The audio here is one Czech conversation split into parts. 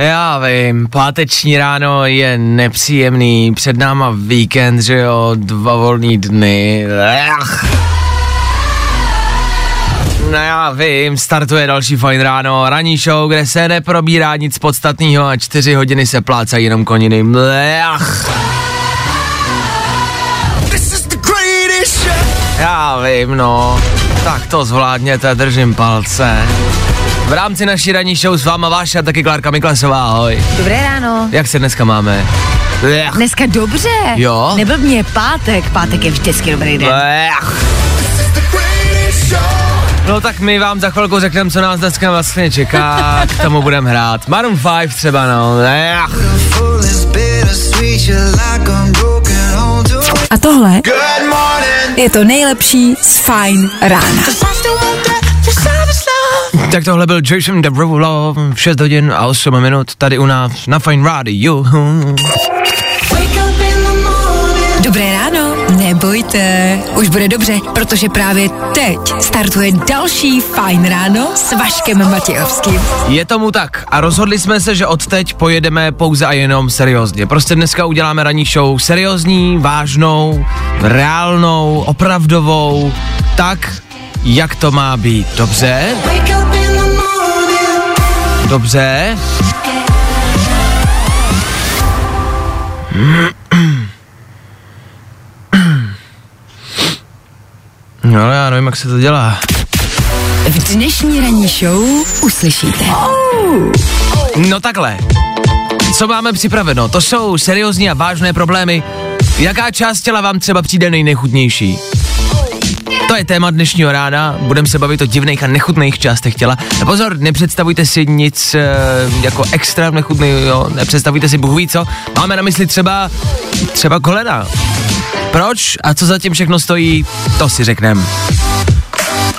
Já vím, páteční ráno je nepříjemný, před náma víkend, že jo, dva volný dny. Ach. No já vím, startuje další fajn ráno, ranní show, kde se neprobírá nic podstatného a čtyři hodiny se plácají jenom koniny. Ach. Já vím, no. Tak to zvládněte, držím palce. V rámci naší ranní show s váma Váša a taky Klárka Miklasová, ahoj. Dobré ráno. Jak se dneska máme? Ech. Dneska dobře. Jo? Nebyl mě pátek. Pátek je vždycky dobrý den. Ech. No tak my vám za chvilku řekneme, co nás dneska vlastně čeká, k tomu budeme hrát. Maroon 5 třeba, no. Ech. A tohle je to nejlepší z Fajn rána. Tak tohle byl Jason Derulo, 6 hodin a 8 minut tady u nás na Fine Radio. Dobré ráno, nebojte, už bude dobře, protože právě teď startuje další Fajn ráno s Vaškem Matějovským. Je tomu tak a rozhodli jsme se, že od teď pojedeme pouze a jenom seriózně. Prostě dneska uděláme ranní show seriózní, vážnou, reálnou, opravdovou, tak, jak to má být. Dobře? Wake up. Dobře? No ale já nevím, jak se to dělá. V dnešní ranní show uslyšíte. No takhle. Co máme připraveno? To jsou seriózní a vážné problémy. Jaká část těla vám třeba přijde nejnechutnější? To je téma dnešního rána, budeme se bavit o divných a nechutných částech těla. A pozor, nepředstavujte si nic e, jako extra nechutného, nepředstavujte si ví co. Máme na mysli třeba, třeba kolena. Proč a co zatím všechno stojí, to si řekneme.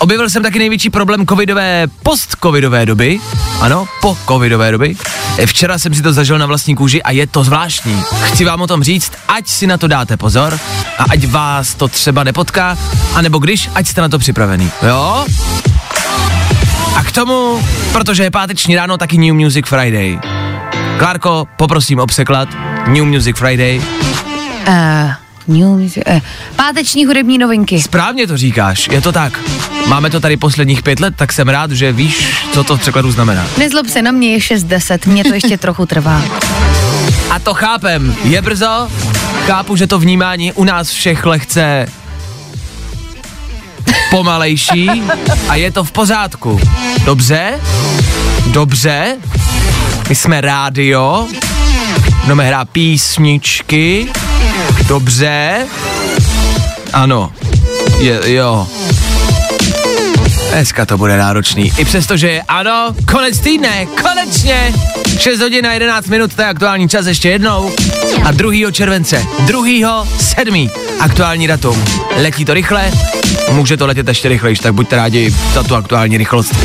Objevil jsem taky největší problém covidové, post-covidové doby. Ano, po covidové doby. E, Včera jsem si to zažil na vlastní kůži a je to zvláštní. Chci vám o tom říct, ať si na to dáte pozor a ať vás to třeba nepotká, anebo když, ať jste na to připravený. Jo? A k tomu, protože je páteční ráno, taky New Music Friday. Klárko, poprosím o překlad. New Music Friday. Uh, new music, uh, páteční hudební novinky. Správně to říkáš, je to tak. Máme to tady posledních pět let, tak jsem rád, že víš, co to v překladu znamená. Nezlob se na mě, je 6.10, mě to ještě trochu trvá. A to chápem, je brzo, chápu, že to vnímání u nás všech lehce pomalejší a je to v pořádku. Dobře? Dobře? My jsme rádio, budeme hrát písničky, dobře? Ano, je, jo. Dneska to bude náročný. I přesto, že je ano, konec týdne, konečně! 6 hodin a 11 minut, to je aktuální čas ještě jednou. A 2. července, 2. 7. aktuální datum. Letí to rychle, může to letět ještě rychlejš, tak buďte rádi za tu aktuální rychlost.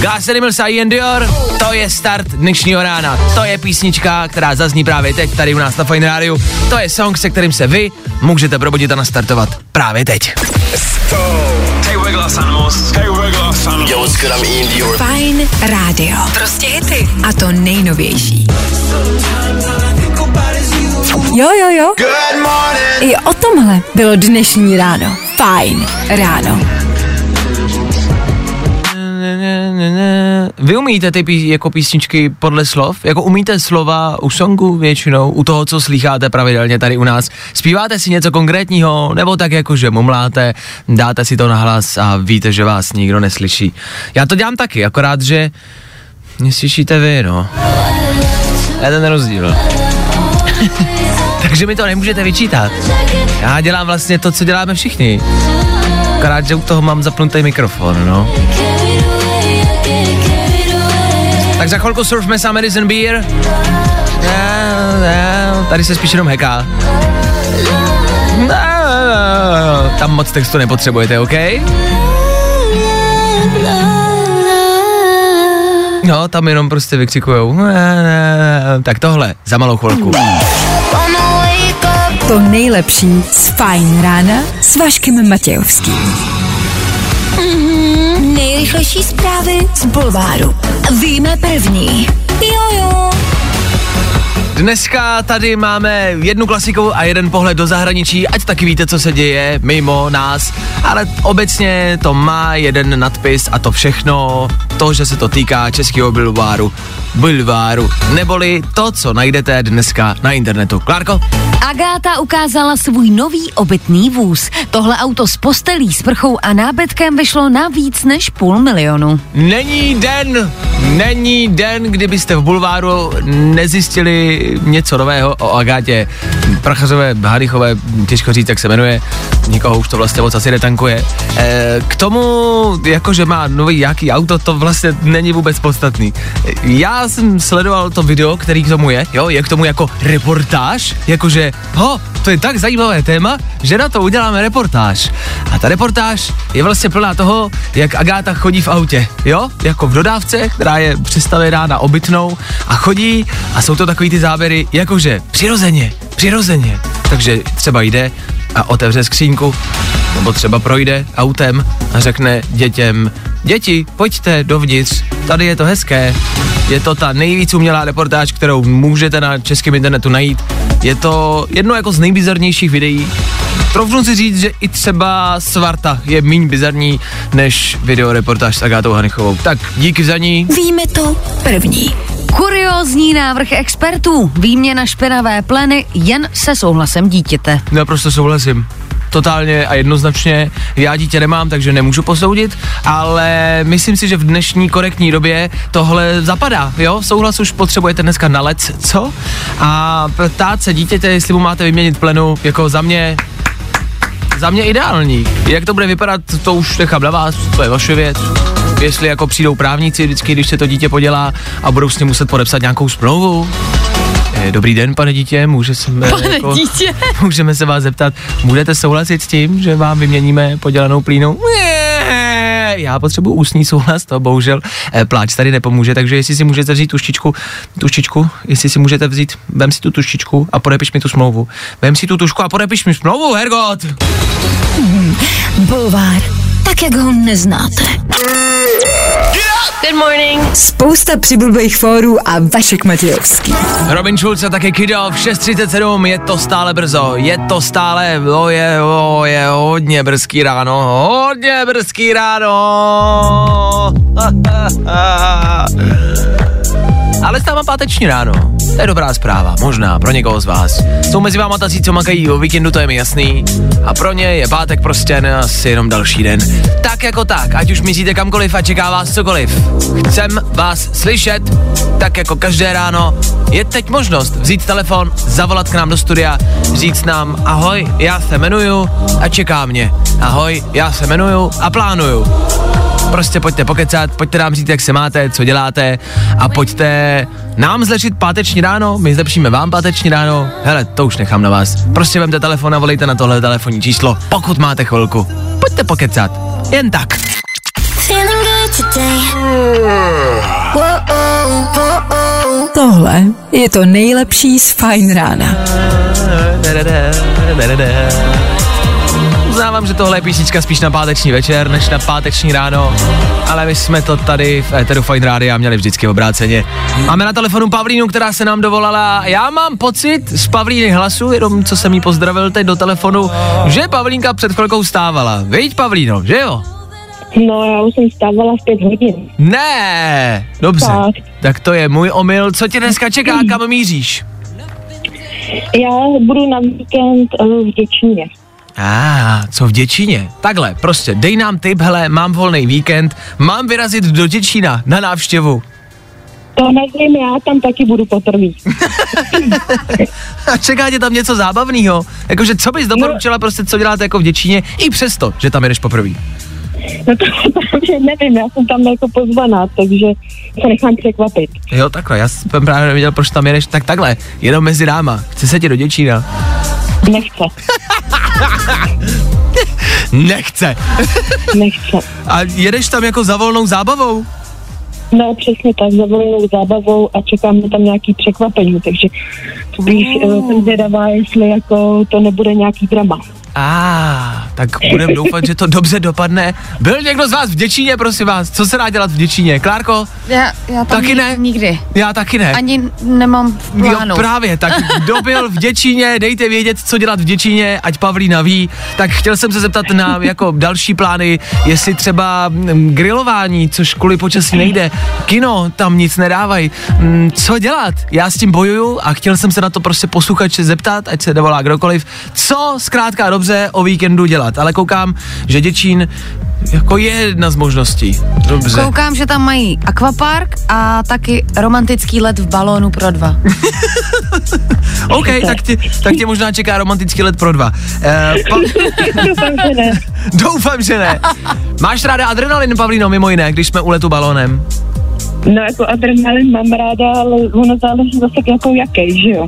Glass Animals a Ian Dior, to je start dnešního rána. To je písnička, která zazní právě teď tady u nás na Fine Radio. To je song, se kterým se vy můžete probudit a nastartovat právě teď. Hey. Yo, what's good? I'm Ian Dior. Fajn rádio. Prostě hity. A to nejnovější. Jo, jo, jo. Good morning. I o tomhle bylo dnešní ráno. Fajn ráno. Vy umíte ty pí, jako písničky podle slov? Jako umíte slova u songu většinou, u toho, co slycháte pravidelně tady u nás? Zpíváte si něco konkrétního, nebo tak jako, že mumláte, dáte si to na hlas a víte, že vás nikdo neslyší? Já to dělám taky, akorát, že mě slyšíte vy, no. Je ten rozdíl. Takže mi to nemůžete vyčítat. Já dělám vlastně to, co děláme všichni. Akorát, že u toho mám zapnutý mikrofon, no. Tak za chvilku surfme s Madison Beer. tady se spíš jenom heká. Tam moc textu nepotřebujete, OK? No, tam jenom prostě vykřikujou. Tak tohle, za malou chvilku. To nejlepší z Fajn rána s Vaškem Matějovským. Nejrychlejší zprávy z Bulváru. Víme první. Jojo. Dneska tady máme jednu klasiku a jeden pohled do zahraničí, ať taky víte, co se děje mimo nás, ale obecně to má jeden nadpis a to všechno, to, že se to týká českého bulváru, bulváru, neboli to, co najdete dneska na internetu. Klárko? Agáta ukázala svůj nový obytný vůz. Tohle auto s postelí, sprchou a nábytkem vyšlo na víc než půl milionu. Není den, není den, kdybyste v bulváru nezjistili něco nového o Agátě Prachařové, Hadichové, těžko říct, jak se jmenuje, nikoho už to vlastně moc asi netankuje. E, k tomu, jakože má nový jaký auto, to vlastně není vůbec podstatný. Já jsem sledoval to video, který k tomu je, jo, je k tomu jako reportáž, jakože, ho, to je tak zajímavé téma, že na to uděláme reportáž. A ta reportáž je vlastně plná toho, jak Agáta chodí v autě, jo, jako v dodávce, která je přestavená na obytnou a chodí a jsou to takový ty záběry, jakože přirozeně, přirozeně. Takže třeba jde a otevře skřínku, nebo třeba projde autem a řekne dětem, děti, pojďte dovnitř, tady je to hezké. Je to ta nejvíc umělá reportáž, kterou můžete na českém internetu najít. Je to jedno jako z nejbizarnějších videí. Troufnu si říct, že i třeba Svarta je méně bizarní než videoreportáž s Agátou Hanichovou. Tak díky za ní. Víme to první. Kuriózní návrh expertů. Výměna špinavé pleny jen se souhlasem dítěte. Naprosto souhlasím. Totálně a jednoznačně. Já dítě nemám, takže nemůžu posoudit, ale myslím si, že v dnešní korektní době tohle zapadá, jo? Souhlas už potřebujete dneska na lec, co? A ptát se dítěte, jestli mu máte vyměnit plenu, jako za mě za mě ideální. Jak to bude vypadat, to už nechám na vás, to je vaše věc. Jestli jako přijdou právníci vždycky, když se to dítě podělá a budou s ním muset podepsat nějakou smlouvu. Eh, Dobrý den, pane dítě, může se, pane jako, dítě. můžeme se vás zeptat, budete souhlasit s tím, že vám vyměníme podělanou plínu? Já potřebuji ústní souhlas, to bohužel eh, pláč tady nepomůže, takže jestli si můžete vzít tuštičku, tuštičku, jestli si můžete vzít, vem si tu tuštičku a podepiš mi tu smlouvu. Vem si tu tušku a podepiš mi smlouvu, Hergot! Bulvár. Tak, jak ho neznáte. Good morning. Spousta přibulbých fórů a Vašek Matějovský. Robin Schulz a taky Kido v 6.37, je to stále brzo, je to stále, o je, o je hodně brzký ráno, hodně brzký ráno. Ale stávám páteční ráno. To je dobrá zpráva, možná pro někoho z vás. Jsou mezi váma tací, co makají o víkendu, to je mi jasný. A pro ně je pátek prostě asi jenom další den. Tak jako tak, ať už myslíte kamkoliv a čeká vás cokoliv. Chcem vás slyšet, tak jako každé ráno. Je teď možnost vzít telefon, zavolat k nám do studia, říct nám ahoj, já se jmenuju a čeká mě. Ahoj, já se jmenuju a plánuju. Prostě pojďte pokecat, pojďte nám říct, jak se máte, co děláte a pojďte nám zlepšit páteční ráno, my zlepšíme vám páteční ráno. Hele, to už nechám na vás. Prostě vemte telefon a volejte na tohle telefonní číslo, pokud máte chvilku. Pojďte pokecat. Jen tak. Tohle je to nejlepší z Fajn rána. Uznávám, že tohle je písnička spíš na páteční večer, než na páteční ráno, ale my jsme to tady v Eteru Fine Rádia měli vždycky obráceně. Máme na telefonu Pavlínu, která se nám dovolala. Já mám pocit z Pavlíny hlasu, jenom co jsem jí pozdravil teď do telefonu, že Pavlínka před chvilkou stávala. Víď, Pavlíno, že jo? No, já už jsem stávala v pět hodin. Ne, dobře. Tak. Tak to je můj omyl. Co tě dneska čeká, kam míříš? Já budu na víkend eh, v Děčíně. A ah, co v Děčíně? Takhle, prostě dej nám tip, hele, mám volný víkend, mám vyrazit do Děčína na návštěvu. To nevím, já tam taky budu poprvé. A čeká tě tam něco zábavného? Jakože co bys doporučila prostě, co děláte jako v Děčíně, i přesto, že tam jedeš poprvé? No to právě nevím, já jsem tam jako pozvaná, takže se nechám překvapit. Jo, takhle, já jsem právě nevěděl, proč tam jedeš, tak takhle, jenom mezi náma, chce se ti do Děčína. Nechce, Nechce. nechce. A jedeš tam jako za volnou zábavou? No přesně tak, za volnou zábavou a čekám na tam nějaký překvapení, takže spíš uh, jsem zvědavá, jestli jako to nebude nějaký drama. A, tak budem doufat, že to dobře dopadne. Byl někdo z vás v Děčíně, prosím vás? Co se dá dělat v Děčíně? Klárko? Já, já tam Taky ne? Nikdy. Já taky ne. Ani nemám v plánu. Jo, právě, tak kdo byl v Děčíně, dejte vědět, co dělat v Děčíně, ať Pavlína ví. Tak chtěl jsem se zeptat na jako další plány, jestli třeba mm, grilování, což kvůli počasí nejde, kino, tam nic nedávají. Mm, Co dělat? Já s tím bojuju a chtěl jsem se na to prostě posluchače zeptat, ať se dovolá kdokoliv, co zkrátka dobře o víkendu dělat. Ale koukám, že Děčín jako je jedna z možností. Dobře. Koukám, že tam mají akvapark a taky romantický let v balónu pro dva. OK, tak tě, tak tě možná čeká romantický let pro dva. Eh, pa, Doufám, že ne. doufám, že ne. Máš ráda adrenalin, Pavlíno, mimo jiné, když jsme u letu balónem? No jako adrenalin mám ráda, ale ono záleží zase jako jaký, že jo?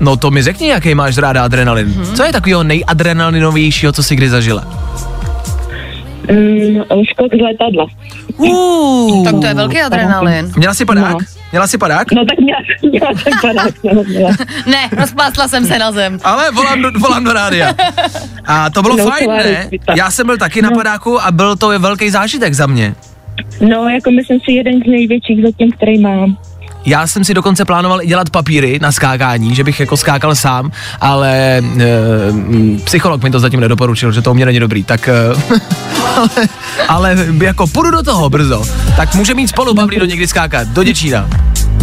No to mi řekni, jaký máš ráda adrenalin. Hmm. Co je takového nejadrenalinovějšího, co jsi kdy zažila? Mm, skok z letadla. Uh, Tak to je velký adrenalin. Měla jsi padák? No. Měla jsi padák? No tak měla, měla jsem padák, no, měla. Ne, rozplásla jsem se na zem. Ale volám do, volám do rádia. A to bylo No, fajn, ne? Já jsem byl taky na No. padáku a byl to velký zážitek za mě. No, jako myslím si jeden z největších zatím, který mám. Já jsem si dokonce plánoval i dělat papíry na skákání, že bych jako skákal sám, ale e, psycholog mi to zatím nedoporučil, že to u mě není dobrý, tak e, ale, ale jako půjdu do toho brzo. Tak může mít spolu Pavlíno někdy skákat, do Děčína.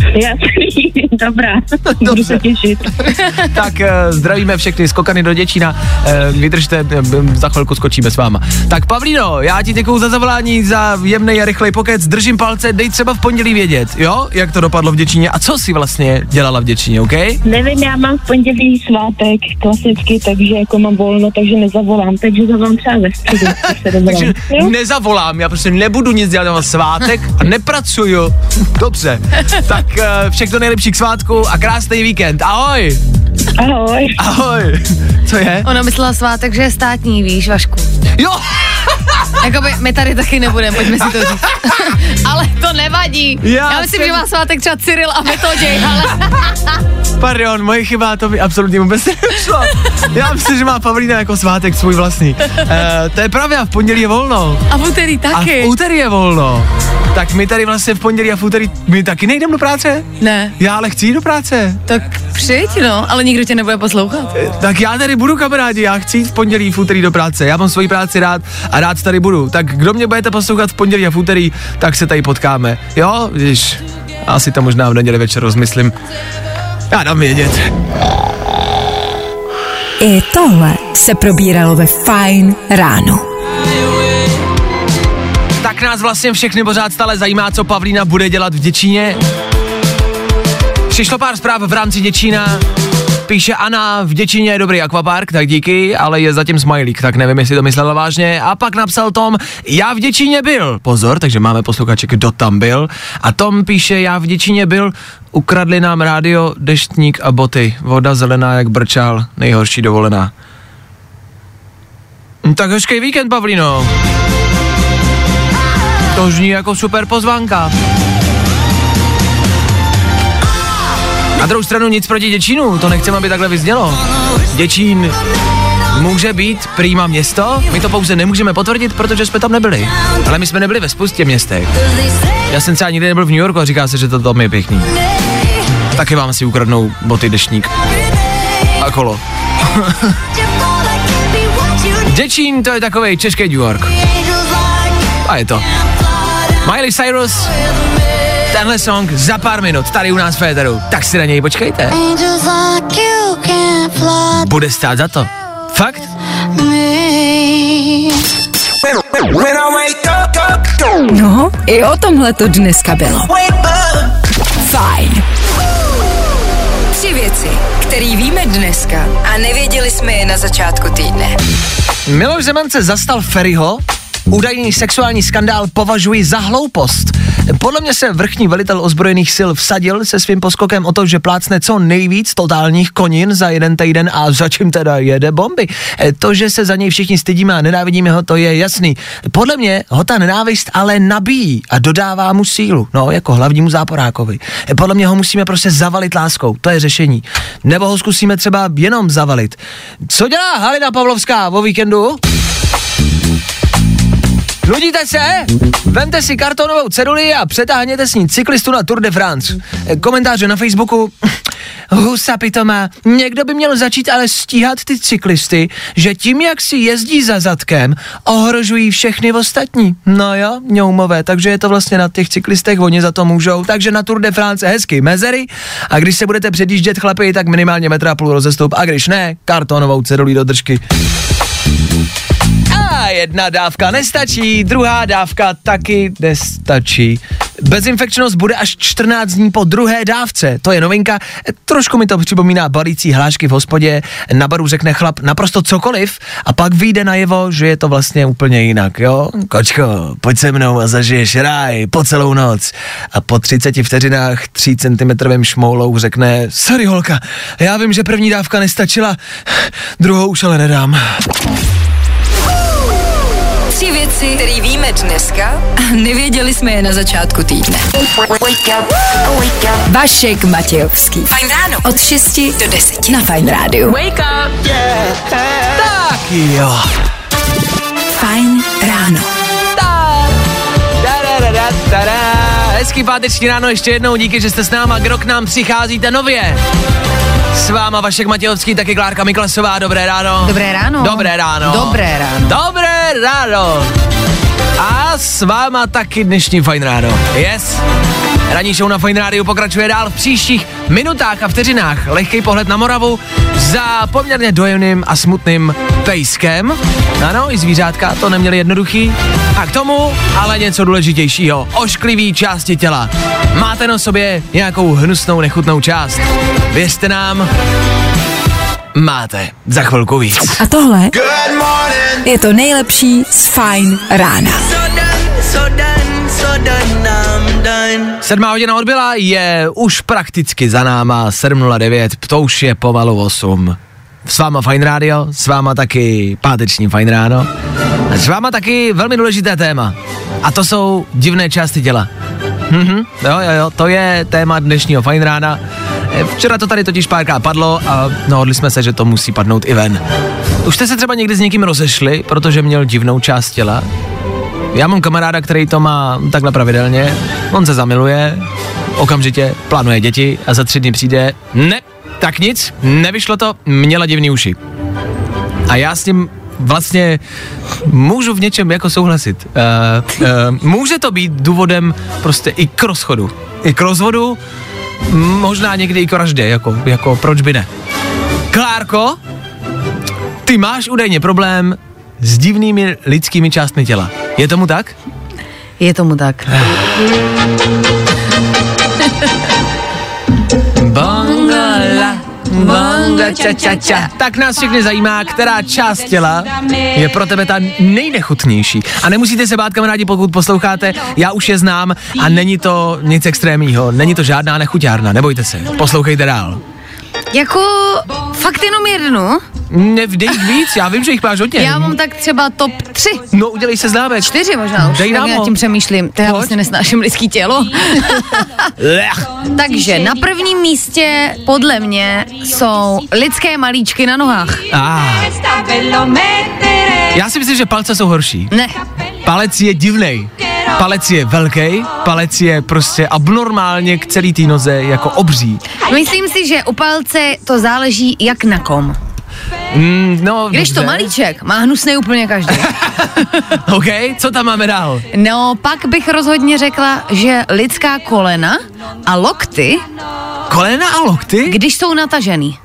Jasný, dobrá, budu se těšit. Tak e, zdravíme všechny skokany do Děčína, e, vydržte, e, za chvilku skočíme s váma. Tak Pavlíno, já ti děkuju za zavolání, za jemný a rychlej pokec, držím palce, dej třeba v pondělí vědět, jo, jak to dopadlo v Děčíně a co si vlastně dělala v Děčíně, OK? Nevím, já mám v pondělí svátek klasicky, takže jako mám volno, takže nezavolám, takže zavolám třeba ve středu. Takže Jo? nezavolám, já prostě nebudu nic dělat na svátek a nepracuju. Dobře, tak všechno nejlepší k svátku a krásný víkend. Ahoj! Ahoj. Ahoj! Co je? Ona myslela svátek, že je státní, víš, Vašku. Jo! Jakoby my tady taky nebudeme, pojďme si to říct. ale to nevadí. Já Já, myslím, jsem- že má svátek třeba Cyril a Metoděj, ale Pardon, moje chyba, to mi absolutně vůbec nedošlo. Já myslím, že má Pavlína jako svátek svůj vlastní. Uh, to je pravda, v pondělí je volno. a v úterý A taky. v úterý je volno. Tak my tady vlastně v pondělí a v úterý, my taky nejdeme do práce? Ne, Já ale chci jít do práce. tak přijď, no, ale nikdo tě nebude poslouchat. Tak já tady budu, kamarádi, já chci jít v pondělí, v úterý do práce. Já mám svoji práci rád a rád tady budu. Tak kdo mě budete poslouchat v pondělí a v úterý, tak se tady potkáme. Jo, když asi to možná v neděli večer rozmyslím. Já dám vědět. I tohle se probíralo ve Fine ráno. Tak nás vlastně všechny pořád stále zajímá, co Pavlína bude dělat v Děčíně. Přišlo pár zpráv v rámci Děčína. Píše Ana, v Děčíně je dobrý akvapark, tak díky, ale je zatím smajlík, tak nevím, jestli to myslela vážně. A pak napsal Tom, já v Děčíně byl. Pozor, takže máme posluchače, kdo tam byl. A Tom píše, já v Děčíně byl, ukradli nám rádio, deštník a boty. Voda zelená jak brčál, nejhorší dovolená. Hm, Tak hezký víkend, Pavlíno. To zní jako super pozvánka. Na druhou stranu nic proti Děčínu, to nechceme, aby takhle vyznělo. Děčín může být prýma město, my to pouze nemůžeme potvrdit, protože jsme tam nebyli. Ale my jsme nebyli ve spoustě městech. Já jsem třeba nikdy nebyl v New Yorku a říká se, že to tam je pěkný. Taky vám si ukradnou boty dešník a kolo. Děčín to je takový český New York. A je to. Miley Cyrus, tenhle song za pár minut tady u nás v Féteru, tak si na něj počkejte. Bude stát za to. Fakt? No, i o tomhle to dneska bylo. Fajn. Tři věci, které víme dneska a nevěděli jsme je na začátku týdne. Miloš Zeman se zastal Ferryho Údajný sexuální skandál považuji za hloupost. Podle mě se vrchní velitel ozbrojených sil vsadil se svým poskokem o to, že plácne co nejvíc totálních konin za jeden týden a za čím teda jede bomby. E, To, že se za něj všichni stydíme a nenávidíme ho, to je jasný. Podle mě ho ta nenávist ale nabíjí a dodává mu sílu, no jako hlavnímu záporákovi. E, Podle mě ho musíme prostě zavalit láskou, to je řešení. Nebo ho zkusíme třeba jenom zavalit. Co dělá Halina Pavlovská o víkendu? Nudíte se? Vemte si kartonovou ceduli a přetáhněte s ní cyklistu na Tour de France. E, Komentáře na Facebooku. Husa pitoma. Někdo by měl začít ale stíhat ty cyklisty, že tím, jak si jezdí za zadkem, ohrožují všechny ostatní. No jo, ňoumové, takže je to vlastně na těch cyklistech, oni za to můžou. Takže na Tour de France hezky mezery a když se budete předjíždět chlapi, tak minimálně metra půl rozestup a když ne, kartonovou cedulí do držky. Jedna dávka nestačí, druhá dávka taky nestačí. Bezinfekčnost bude až 14 dní po druhé dávce. To je novinka. Trošku mi to připomíná balící hlášky v hospodě. Na baru řekne chlap naprosto cokoliv a pak vyjde najevo, že je to vlastně úplně jinak, jo? Kočko, pojď se mnou a zažiješ ráj po celou noc. A po 30 vteřinách 3 cm šmoulou řekne, sorry holka, já vím, že první dávka nestačila, druhou už ale nedám. Tři věci, které víme dneska a nevěděli jsme je na začátku týdne. Vašek Matějovský. Fajn ráno. Od 6 do 10 na Fajn rádiu. Wake up. Tak jo. Fajn ráno. Tada, Hezký páteční ráno ještě jednou, díky, že jste s náma, kdo k nám přicházíte nově. S váma Vašek Matějovský, taky Klárka Miklasová, dobré ráno. Dobré ráno. Dobré ráno. Dobré ráno. Dobré ráno. A s váma taky dnešní Fajn ráno. Yes. Ranní show na Fajn rádiu pokračuje dál v příštích minutách a vteřinách. Lehký pohled na Moravu za poměrně dojemným a smutným pejskem. Ano, i zvířátka to neměli jednoduchý. A k tomu ale něco důležitějšího. Ošklivý části těla. Máte na sobě nějakou hnusnou, nechutnou část. Věřte nám, máte. Za chvilku víc. A tohle je to nejlepší z Fajn rána. Sedmá hodina odbyla je už prakticky za náma 7.09, to už je pomalu 8. S váma Fine Radio, s váma taky páteční Fine Ráno. A s váma taky velmi důležité téma. A to jsou divné části těla. Mhm, jo, jo, jo, to je téma dnešního Fine Rána. Eh, Včera to tady totiž párkrát padlo a dohodli jsme se, že to musí padnout i ven. Už jste se třeba někdy s někým rozešli, protože měl divnou část těla? Já mám kamaráda, který to má takhle pravidelně. On se zamiluje, okamžitě plánuje děti a za tři dny přijde, ne, tak nic, nevyšlo to, měla divný uši. A já s tím vlastně můžu v něčem jako souhlasit. Uh, uh, může to být důvodem prostě i k rozchodu. I k rozvodu, možná někdy i k vraždě, jako, jako proč by ne. Klárko, ty máš údajně problém s divnými lidskými částmi těla. Je tomu tak? Je tomu tak. Bongala, bonga, ča, ča, ča. Tak nás všechny zajímá, která část těla je pro tebe ta nejnechutnější. A nemusíte se bát, kamarádi, pokud posloucháte, já už je znám a není to nic extrémního, není to žádná nechuťárna, nebojte se, poslouchejte dál. Jako fakt jenom jednu. Nevdej víc, já vím, že jich máš hodně. Já mám tak třeba top 3. No, udělej se známek. Čtyři možná už, Dej nám já tím přemýšlím. To já vlastně nesnáším lidský tělo. Takže na prvním místě podle mě jsou lidské malíčky na nohách. Ah. Já si myslím, že palce jsou horší. Ne, Palec je divnej. Palec je velký, palec je prostě abnormálně k celý té noze jako obří. myslím si, že u palce to záleží jak na kom. Mm, no, Když to dobře. malíček, má hnusný úplně každý. OK, co tam máme dál? No, pak bych rozhodně řekla, že lidská kolena a lokty, Kolena a lokty? když jsou natažený.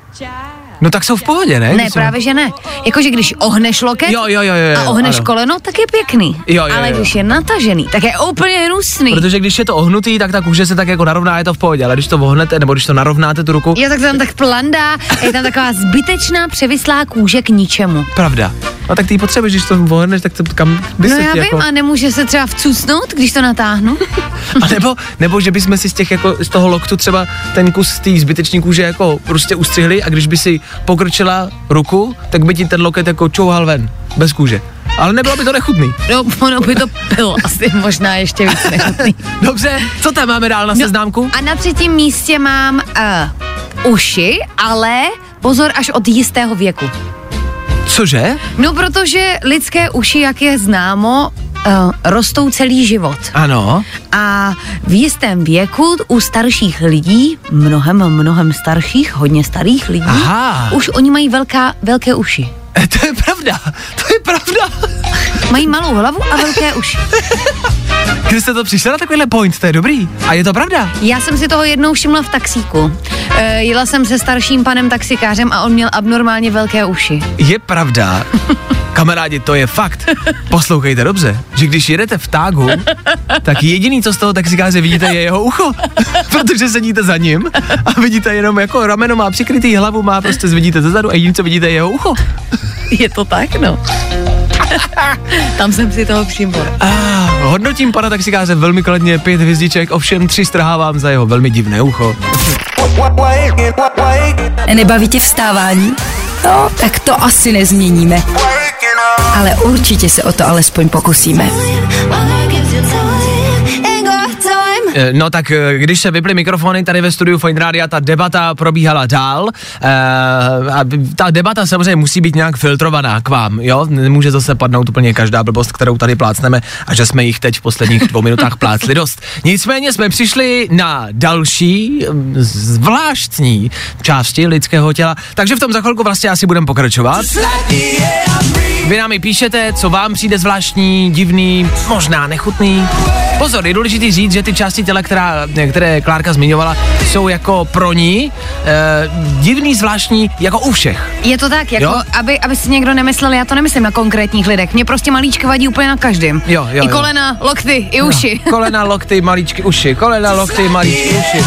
No tak jsou v pohodě, ne? Ne, jsou- právě že ne. Jakože když ohneš loket Jo, jo, jo, jo, a ohneš ano. koleno, tak je pěkný. Jo, jo, Ale jo. když je natažený, tak je úplně hnusný. Protože když je to ohnutý, tak ta kůže se tak jako narovná, je to v pohodě, ale když to ohnete, nebo když to narovnáte tu ruku, Jo, tak to tam tak plandá, je tam taková zbytečná převislá kůže k ničemu. pravda. No tak ty potřebuješ, když to vohrneš, tak to kam by No já vím, jako... a nemůže se třeba vcucnout, když to natáhnu? A nebo, nebo že bychom si z těch jako z toho loktu třeba ten kus z té zbyteční kůže jako prostě ustřihli a když by si pokrčila ruku, tak by ti ten loket jako čouhal ven, bez kůže. Ale nebylo by to nechutný. No, ono by to bylo asi možná ještě víc nechutný. Dobře, co tam máme dál na No, seznamku? A na třetím místě mám uh, uši, ale pozor až od jistého věku. Cože? No, protože lidské uši, jak je známo, uh, rostou celý život. Ano. A v jistém věku u starších lidí, mnohem, mnohem starších, hodně starých lidí, Aha. už oni mají velká, velké uši. E, to je pravda, to je pravda. Mají malou hlavu a velké uši. Když jste to přišli na takovýhle point, to je dobrý. A je to pravda. Já jsem si toho jednou všimla v taxíku. E, jela jsem se starším panem taxikářem a on měl abnormálně velké uši. Je pravda, kamarádi, to je fakt. Poslouchejte dobře, že když jedete v tágu, tak jediný, co z toho taxikáře vidíte, je jeho ucho. Protože sedíte za ním a vidíte jenom jako rameno má přikrytý, hlavu má prostě vidíte zezadu a jediný, co vidíte, je jeho ucho. Je to tak, no. Tam jsem si toho všimla. Ah, hodnotím pana taxikáře velmi kladně, pět hvězdiček, ovšem tři strhávám za jeho velmi divné ucho. Nebaví tě vstávání? No, tak to asi nezměníme. Ale určitě se o to alespoň pokusíme. Eh, No tak eh, když se vyply mikrofony tady ve studiu Fine Rádia, ta debata probíhala dál. E, a ta debata samozřejmě musí být nějak filtrovaná k vám, jo? Nemůže zase padnout úplně každá blbost, kterou tady plácneme a že jsme jich teď v posledních dvou minutách plácli dost. Nicméně jsme přišli na další zvláštní části lidského těla, takže v tom za chvilku vlastně asi budeme pokračovat. Vy nám i píšete, co vám přijde zvláštní, divný, možná nechutný. Pozor, je důležité říct, že ty části těla, která, které Klárka zmiňovala, jsou jako pro ní eh, divný, zvláštní, jako u všech. Je to tak, jako, Jo? aby, aby si někdo nemyslel, já to nemyslím na konkrétních lidech. Mě prostě malíčka vadí úplně na každém. Jo, jo, I jo. kolena, lokty, i uši. No, kolena, lokty, malíčky, uši. Kolena, lokty, malíčky, uši.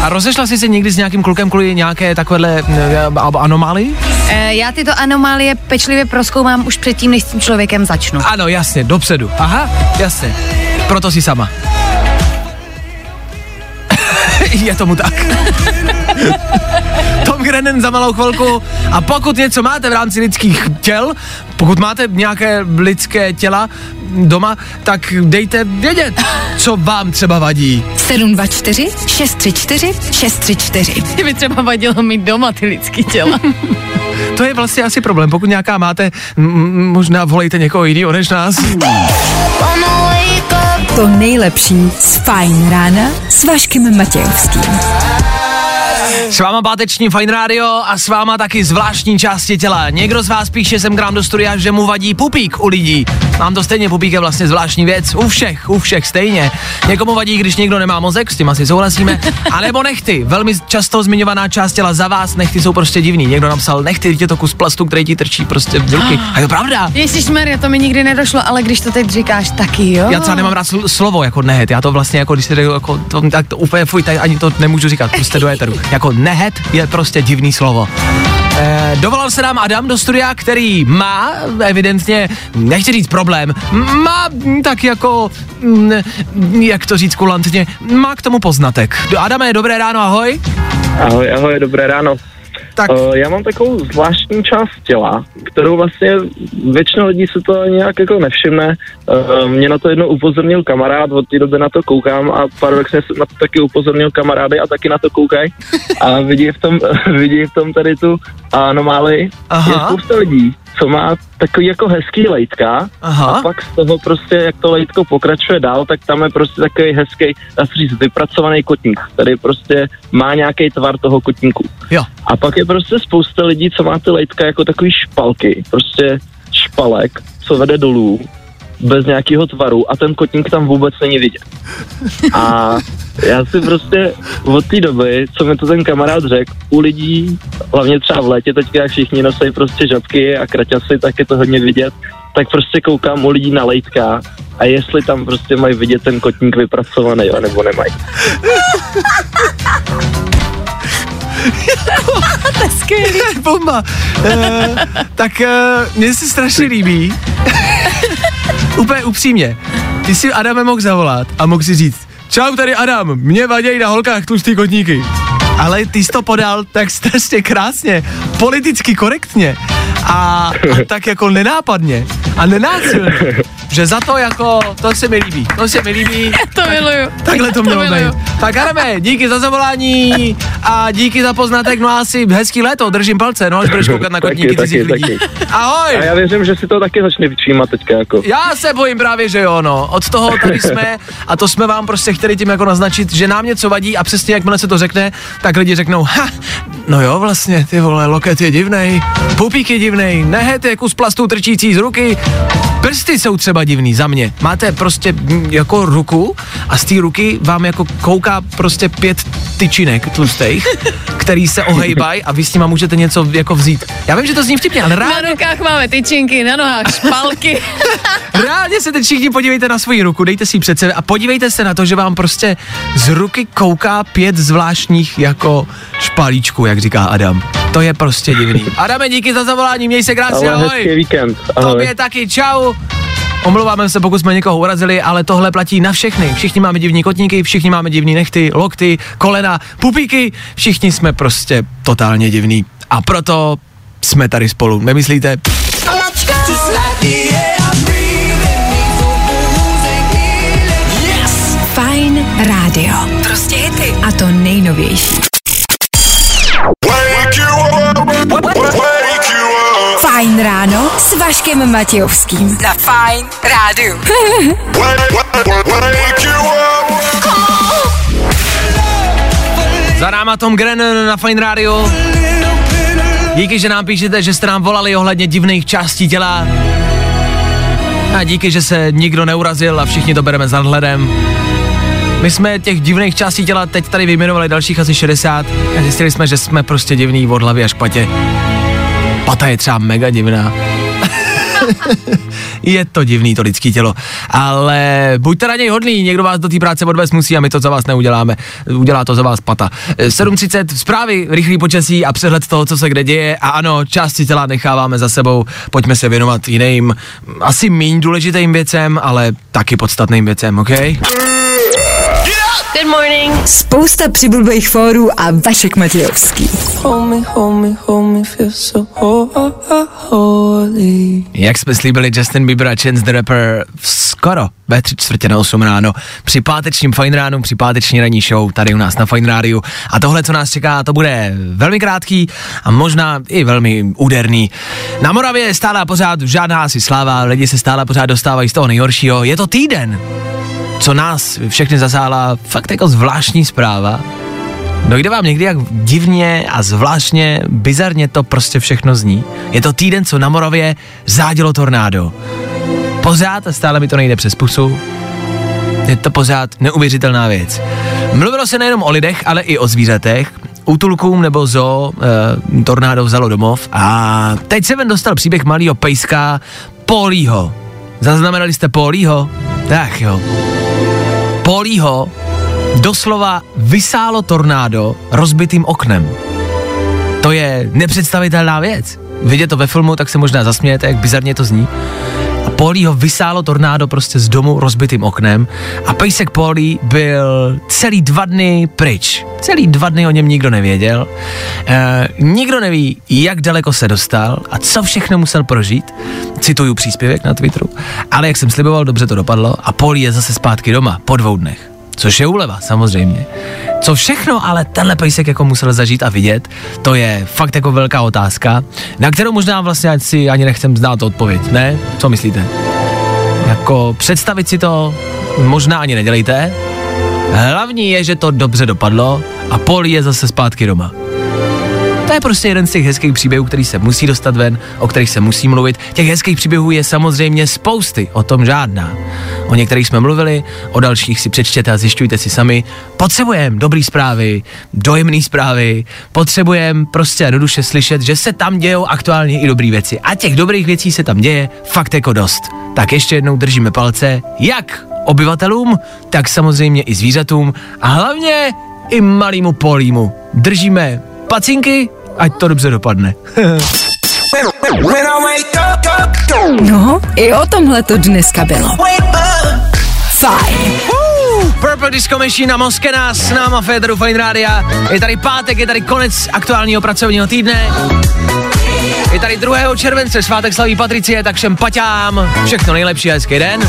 A rozešla jsi se někdy s nějakým klukem kvůli nějaké takovéhle eh, anomálii? E, já tyto anomálie pečlivě proskoumám už předtím, než s tím člověkem začnu. Ano, jasně, dopředu. Aha, jasně. Proto jsi sama. Je tomu tak. Tom Grennan za malou chvilku. A pokud něco máte v rámci lidských těl, pokud máte nějaké lidské těla doma, tak dejte vědět, co vám třeba vadí. 724 634 634. Mě by třeba vadilo mít doma ty lidský těla. To je vlastně asi problém. Pokud nějaká máte, m- možná volejte někoho jiného než nás. To nejlepší z Fajn rána s Vaškem Matějovským. S váma páteční Fine Radio a s váma taky zvláštní části těla. Někdo z vás píše sem k nám do studia, že mu vadí pupík u lidí. Mám to stejně, pupík je vlastně zvláštní věc. U všech, u všech stejně. Někomu vadí, když někdo nemá mozek, s tím asi souhlasíme. A nebo nechty. Velmi často zmiňovaná část těla za vás, nechty jsou prostě divný. Někdo napsal, nechty, je to kus plastu, který ti trčí prostě v ruky. A je to pravda. Ježíš to mi nikdy nedošlo, ale když to teď říkáš, taky jo. Já třeba nemám rád sl- slovo jako nehet, já to vlastně jako, když řekl, jako, to, tak to úplně fuj, tady ani to nemůžu říkat, prostě do éteru. Jako nehet je prostě divný slovo. Eh, dovolal se nám Adam do studia, který má evidentně, nechci říct problém, má tak jako, jak to říct kulantně, má k tomu poznatek. Adame, dobré ráno, ahoj. Ahoj, ahoj, dobré ráno. Tak, Uh, já mám takovou zvláštní část těla, kterou vlastně většina lidí se to nějak jako nevšimne. Uh, mě na to jednou upozornil kamarád, od té doby na to koukám a paradoxně jsem na to taky upozornil kamarády a taky na to koukají. A vidí v tom, vidí v tom tady tu anomálii. Aha. Je spousta lidí, co má takový jako hezký lejtka Aha. a pak z toho prostě, jak to lejtko pokračuje dál, tak tam je prostě takový hezký, dá se říct, vypracovaný kotník, který prostě má nějaký tvar toho kotníku. jo. A pak je prostě spousta lidí, co má ty lejtka jako takový špalky, prostě špalek, co vede dolů, bez nějakého tvaru a ten kotník tam vůbec není vidět. A já si prostě od té doby, co mi to ten kamarád řekl, u lidí, hlavně třeba v létě teďka, jak všichni nosí prostě žabky a kraťasy, tak je to hodně vidět, tak prostě koukám u lidí na lejtka a jestli tam prostě mají vidět ten kotník vypracovaný, jo, nebo nemají. to je skvělý. Bomba. E, tak e, mně se strašně líbí. Úplně upřímně. Ty si Adame mohl zavolat a mohl si říct, čau, tady Adam, mě vadějí na holkách tlustý kotníky. Ale ty jsi to podal tak strašně krásně, politicky korektně a, a tak jako nenápadně a nenásilně, že za to jako, to se mi líbí, to se mi líbí. To miluju. Takhle to mělo být. Tak Adame, díky za zavolání a díky za poznatek, no a asi hezký léto, držím palce, no až budeš koukat na kotníky taky, cizích lidí. taky. Ahoj! A já věřím, že si to taky začne všímat teďka jako. Já se bojím právě, že jo, no. Od toho tady jsme a to jsme vám prostě chtěli tím jako naznačit, že nám něco vadí a přesně jakmile se to řekne, tak lidi řeknou, ha, no jo, vlastně, ty vole, loket je divnej, pupík je divnej, nehet je kus plastu trčící z ruky, prsty jsou třeba divný za mě. Máte prostě mm, jako ruku a z té ruky vám jako kouká prostě pět tyčinek tlustých, který se ohejbají a vy s nima můžete něco jako vzít. Já vím, že to zní vtipně, ale Na reálně, rukách máme tyčinky, na nohách špalky. Reálně se teď všichni podívejte na svoji ruku, dejte si ji před sebe a podívejte se na to, že vám prostě z ruky kouká pět zvláštních jako špalíčků, jak říká Adam. To je prostě divný. Adame, díky za zavolání, měj se krásně, Ale hezký ahoj. víkend. Ahoj. Tobě taky, čau. Omlouváme se, pokud jsme někoho urazili, ale tohle platí na všechny. Všichni máme divní kotníky, všichni máme divný nechty, lokty, kolena, pupíky, všichni jsme prostě totálně divní. A proto jsme tady spolu, nemyslíte? Fajn nejnovější. Fajn ráno s Vaškem Matějovským. Na Fajn rádiu. Za náma Tom Grennan na Fine Radio. Díky, že nám píšete, že jste nám volali ohledně divných částí těla. A díky, že se nikdo neurazil a všichni to bereme za hledem. My jsme těch divných částí těla teď tady vyjmenovali dalších asi 60 a zjistili jsme, že jsme prostě divný od hlavy až k patě. Pata je třeba mega divná. je to divný, to lidský tělo. Ale buďte na něj hodný, někdo vás do té práce odvést musí a my to za vás neuděláme. Udělá to za vás pata. Eh, 7.30 zprávy, rychlý počasí a přehled toho, co se kde děje. A ano, části těla necháváme za sebou. Pojďme se věnovat jiným, asi méně důležitým věcem, ale taky podstatným věcem, OK? Good morning. Spousta přibulbých fórů a Vašek Matějovský. Jak jsme slíbili Justin Bieber a Chance the Rapper skoro ve tři čtvrtě na 8 ráno při pátečním Fine ránu, při páteční ranní show tady u nás na Fine rádiu. A tohle, co nás čeká, to bude velmi krátký a možná i velmi úderný. Na Moravě je stále a pořád žádná asi sláva, lidi se stále a pořád dostávají z toho nejhoršího. Je to týden, co nás všechny zasáhla fakt jako zvláštní zpráva. Dojde vám někdy, jak divně a zvláštně, bizarně to prostě všechno zní? Je to týden, co na Moravě zádělo tornádo. Pořád a stále mi to nejde přes pusu. Je to pořád neuvěřitelná věc. Mluvilo se nejenom o lidech, ale i o zvířatech. Útulkům nebo zoo e, tornádo vzalo domov a teď se ven dostal příběh malého pejska Polího. Zaznamenali jste Polího? Tak jo. Polího doslova vysálo tornádo rozbitým oknem. To je nepředstavitelná věc. Vidět to ve filmu, tak se možná zasmějete, jak bizarně to zní. A Polí ho vysálo tornádo prostě z domu rozbitým oknem a pejsek Polí byl celý dva dny pryč. Celý dva dny o něm nikdo nevěděl. E, nikdo neví, jak daleko se dostal a co všechno musel prožít. Cituju příspěvek na Twitteru. Ale jak jsem sliboval, dobře to dopadlo a Polí je zase zpátky doma po dvou dnech. Což je úleva, samozřejmě. Co všechno ale tenhle pejsek jako musel zažít a vidět, to je fakt jako velká otázka, na kterou možná vlastně si ani nechcem znát odpověď, ne? Co myslíte? Jako představit si to možná ani nedělejte. Hlavní je, že to dobře dopadlo a Paul je zase zpátky doma. To je prostě jeden z těch hezkých příběhů, který se musí dostat ven, o kterých se musí mluvit. Těch hezkých příběhů je samozřejmě spousty, o tom žádná. O některých jsme mluvili, o dalších si přečtěte a zjišťujte si sami. Potřebujeme dobrý zprávy, dojemné zprávy, potřebujeme prostě do duše slyšet, že se tam dějou aktuálně i dobré věci. A těch dobrých věcí se tam děje fakt jako dost. Tak ještě jednou držíme palce, jak obyvatelům, tak samozřejmě i zvířatům a hlavně i malýmu polímu. Držíme pacinky, ať to dobře dopadne. No, i o tomhle to dneska bylo. Fajn. Uh, Purple Disco Machine na Moskena s náma Federu Fine Rádia. Je tady pátek, je tady konec aktuálního pracovního týdne. Je tady 2. července, svátek slaví Patricie, tak všem paťám. Všechno nejlepší a hezký den.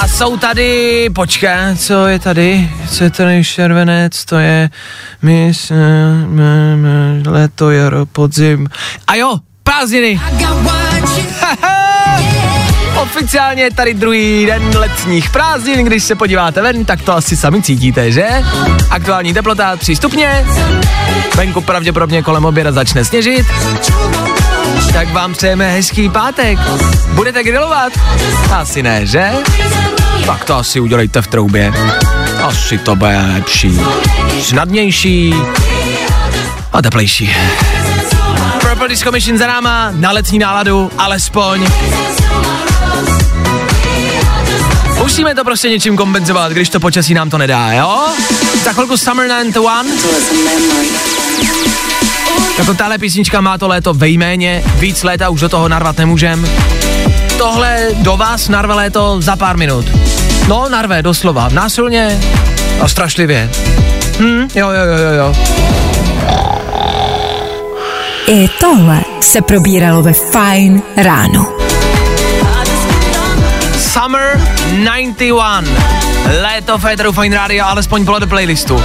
A jsou tady, počkej, co je tady? Co je tady červenec? To je mis, m, m, leto, jaro, podzim. A jo, prázdniny. Oficiálně je tady druhý den letních prázdnin, když se podíváte ven, tak to asi sami cítíte, že? Aktuální teplota 3 stupně, venku pravděpodobně kolem oběda začne sněžit, tak vám přejeme hezký pátek. Budete grilovat? Asi ne, že? Tak to asi udělejte v troubě. Asi to bude lepší. Snadnější a teplejší. Purple Disco Mission za náma, na letní náladu, alespoň. Musíme to prostě něčím kompenzovat, když to počasí nám to nedá, jo? Za chvilku Summer 91. Jako tahle písnička má to léto ve jméně, víc léta už do toho narvat nemůžem. Tohle do vás narve léto za pár minut. No, narve, doslova, násilně a strašlivě. Hm, jo, jo, jo, jo, jo. I tohle se probíralo ve Fajn ráno. Summer 91. Léto Féteru Fine Radio, alespoň podle playlistu.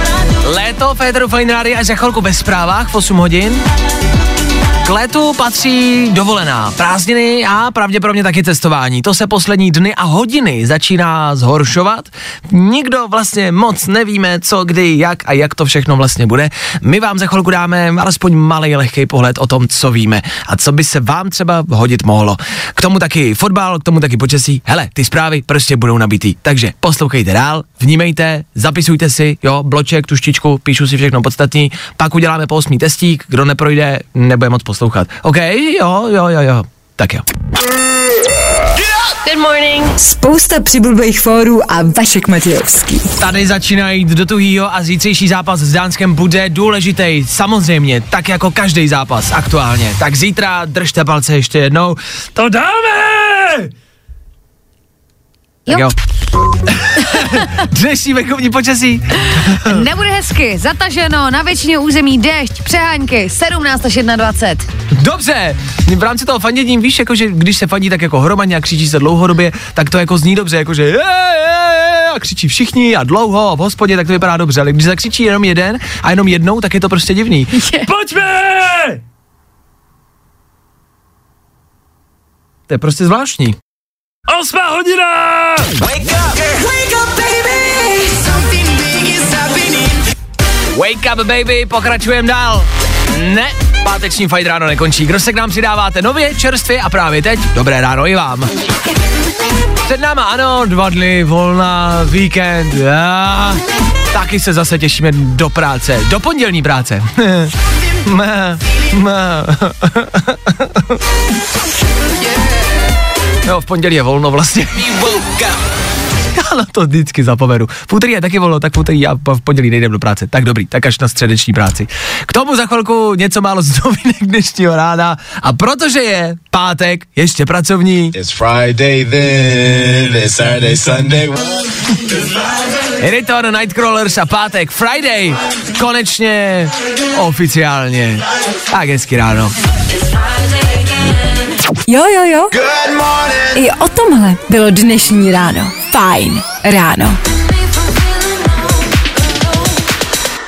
Léto Féteru Fine Radio až za chvilku ve zprávách v 8 hodin. K létu patří dovolená, prázdniny a pravděpodobně taky cestování. To se poslední dny a hodiny začíná zhoršovat. Nikdo vlastně moc nevíme, co, kdy, jak a jak to všechno vlastně bude. My vám za chvilku dáme alespoň malý lehký pohled o tom, co víme a co by se vám třeba hodit mohlo. K tomu taky fotbal, k tomu taky počasí. Hele, ty zprávy prostě budou nabitý. Takže poslouchejte dál, vnímejte, zapisujte si, jo, bloček, tuštičku, píšu si všechno podstatný, pak uděláme po osmý testík, kdo neprojde, nebude moc poslouchat. OK, jo, jo, jo, jo. Tak jo. Good morning. Spousta přibulbých fórů a Vašek Matějovský. Tady začíná jít do tuhýho a zítřejší zápas s Dánskem bude důležitý, samozřejmě, tak jako každý zápas aktuálně. Tak zítra držte palce ještě jednou. To dáme! Tak jo. Dnešní venkovní počasí. Nebude hezky, zataženo, na většině území déšť, přehánky, 17 až 21. Dobře, v rámci toho fandění víš, jako, že když se fandí tak jako hromadně a křičí se dlouhodobě, tak to jako zní dobře, jako že je, je, je, a křičí všichni a dlouho a v hospodě, tak to vypadá dobře, ale když zakřičí jenom jeden a jenom jednou, tak je to prostě divný. Pojďme! To je prostě zvláštní. Osmá hodina! Wake up, baby, pokračujeme dál. Ne, páteční fajt ráno nekončí. Kdo se k nám přidáváte nově, čerstvě a právě teď, dobré ráno i vám. Před náma ano, dva dny, volna, víkend, já. Taky se zase těšíme do práce, do pondělní práce. Ma, ma. Jo, v pondělí je volno vlastně. Já na to vždycky zapomenu. V úterý je taky volno, tak v úterý já v pondělí nejdem do práce. Tak dobrý, tak až na středeční práci. K tomu za chvilku něco málo z novinek dnešního rána. A protože je pátek, ještě pracovní, It's Friday then, it's Saturday, Sunday. Return Nightcrawlers a pátek Friday. Konečně oficiálně. Tak hezky ráno. Jo, jo, jo. Good morning. I o tomhle bylo dnešní ráno. Fajn ráno.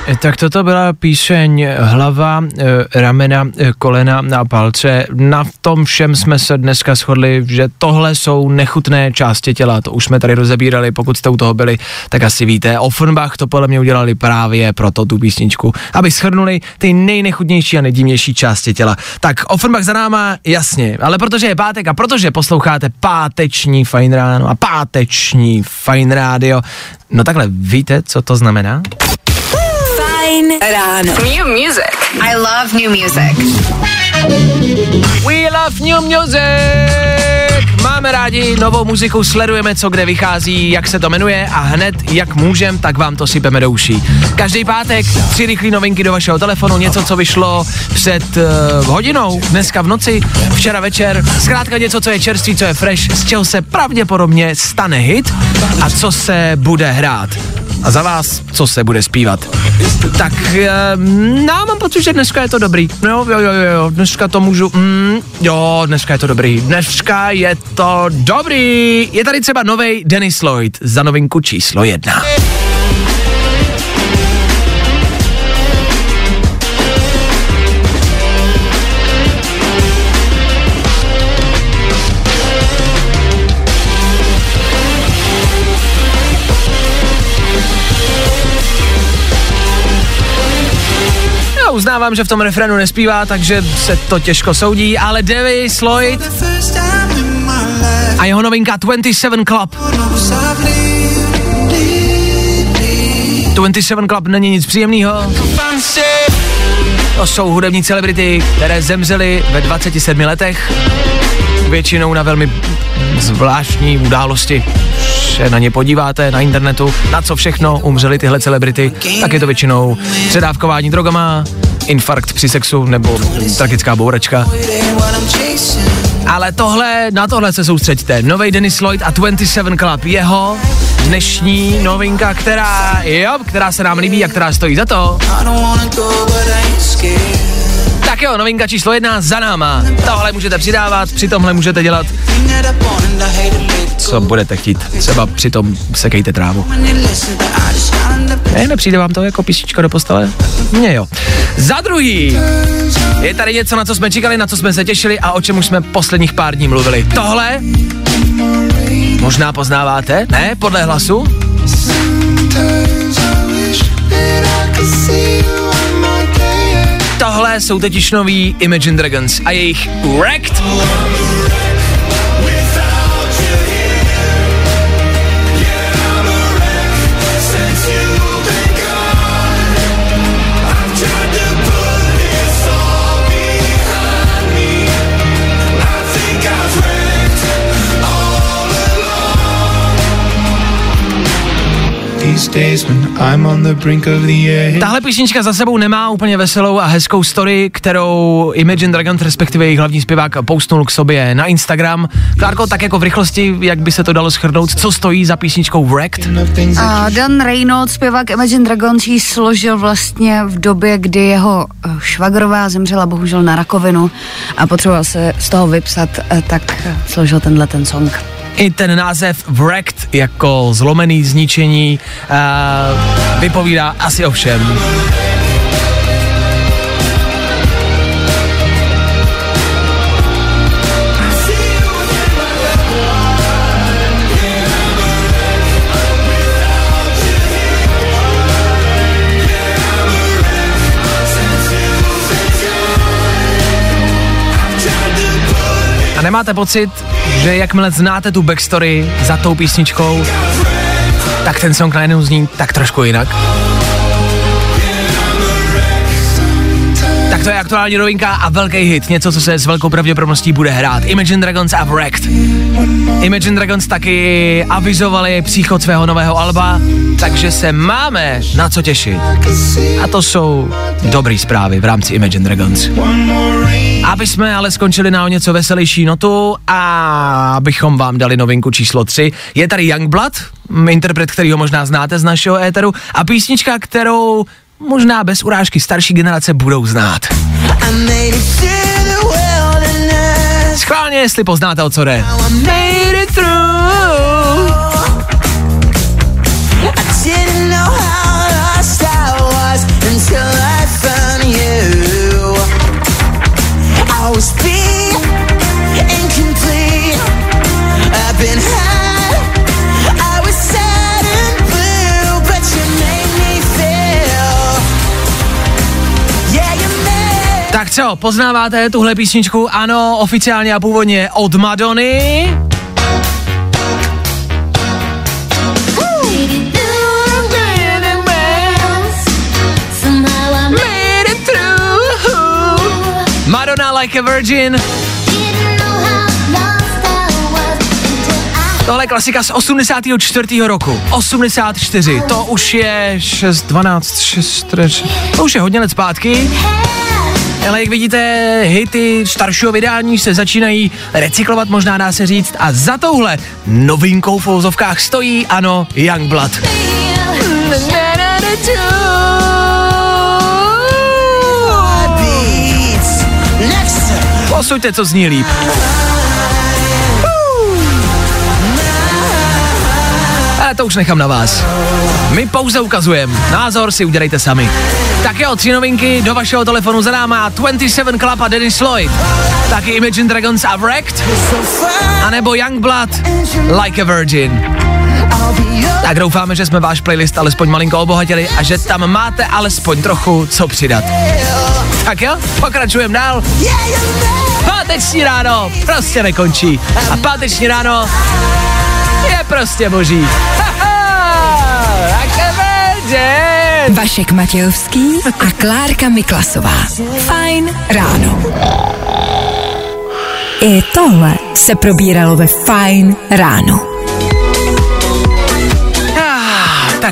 Tak toto byla píseň hlava, eh, ramena, eh, kolena a palce. Na tom všem jsme se dneska shodli, že tohle jsou nechutné části těla. To už jsme tady rozebírali, pokud jste u toho byli, tak asi víte. Offenbach to podle mě udělali právě proto tu písničku, aby shrnuli ty nejnechutnější a nejdivnější části těla. Tak Offenbach za náma, jasně, ale protože je pátek a protože posloucháte páteční fajn ráno a páteční fajn rádio, no takhle víte, co to znamená? Fajn ráno. New music. I love new music. We love new music! Máme rádi novou muziku, sledujeme, co kde vychází, jak se to jmenuje a hned, jak můžem, tak vám to sypeme do uší. Každý pátek tři rychlé novinky do vašeho telefonu, něco, co vyšlo před uh, hodinou, dneska v noci, včera večer, zkrátka něco, co je čerstvý, co je fresh, z čeho se pravděpodobně stane hit a co se bude hrát. A za vás, co se bude zpívat. Tak, um, no, mám pocit, že dneska je to dobrý. No, jo, jo, jo, jo, dneska to můžu, mm, jo, dneska je to dobrý. Dneska je to dobrý. Je tady třeba nový Dennis Lloyd za novinku číslo jedna. Uznávám, že v tom refrénu nespívá, takže se to těžko soudí, ale Dennis Lloyd a jeho novinka 27 Club. 27 Club není nic příjemného. To jsou hudební celebrity, které zemřely ve 27 letech, většinou na velmi zvláštní události. Se na ně podíváte na internetu, na co všechno umřely tyhle celebrity, tak je to většinou předávkování drogama, infarkt při sexu nebo tragická bouračka. Ale tohle, na tohle se soustřeďte. Nový Dennis Lloyd a 27 Club, jeho dnešní novinka, která, jo, která se nám líbí a která stojí za to. Tak jo, novinka číslo jedna za náma. Tohle můžete přidávat, při tomhle můžete dělat, co budete chtít. Třeba při tom sekejte trávu. Ne, nepřijde vám to jako písnička do postele? Mně jo. Za druhý, je tady něco, na co jsme čekali, na co jsme se těšili a o čem už jsme posledních pár dní mluvili. Tohle možná poznáváte, ne? Podle hlasu? Tohle jsou totiž noví Imagine Dragons a jejich Wrecked. Tahle písnička za sebou nemá úplně veselou a hezkou story, kterou Imagine Dragons, respektive jejich hlavní zpěvák, postnul k sobě na Instagram. Klárko, tak jako v rychlosti, jak by se to dalo schrnout, co stojí za písničkou Wrecked? A Dan Reynolds, zpěvák Imagine Dragons, ji složil vlastně v době, kdy jeho eh, švagrová zemřela bohužel na rakovinu a potřeboval se z toho vypsat, eh, tak eh, složil tenhle ten song. I ten název Wrecked jako zlomený zničení uh, vypovídá asi o všem. Nemáte pocit, že jakmile znáte tu backstory za tou písničkou, tak ten song najednou zní tak trošku jinak? Tak to je aktuální novinka a velký hit, něco, co se s velkou pravděpodobností bude hrát. Imagine Dragons a Wrecked. Imagine Dragons taky avizovali příchod svého nového alba, takže se máme na co těšit. A to jsou dobrý zprávy v rámci Imagine Dragons. Aby jsme ale skončili na o něco veselější notu a abychom vám dali novinku číslo 3, je tady Youngblood, m, interpret, který ho možná znáte z našeho éteru, a písnička, kterou možná bez urážky starší generace budou znát. Schválně, jestli poznáte, o co jde. Made it through. Poznáváte tuhle písničku? Ano, oficiálně a původně od Madony. Madonna Like a Virgin. Tohle je klasika z 84. roku. 84. To už je 6, 12, 6, 6. To už je hodně let zpátky. Ale jak vidíte, hity staršího vydání se začínají recyklovat, možná dá se říct. A za touhle novinkou v ozovkách stojí, ano, Youngblood. Posuďte, co zní líp. Ale to už nechám na vás. My pouze ukazujeme. Názor si udělejte sami. Tak jo, tři novinky do vašeho telefonu za náma 27 Club a Dennis Lloyd. Taky Imagine Dragons a Wrecked. A nebo Youngblood Like a Virgin. Tak doufáme, že jsme váš playlist alespoň malinko obohatili a že tam máte alespoň trochu co přidat. Tak jo, pokračujeme dál. Páteční ráno prostě nekončí. A páteční ráno je prostě boží. Vašek Matějovský a Klárka Miklasová. Fajn ráno. I tohle se probíralo ve Fajn ráno.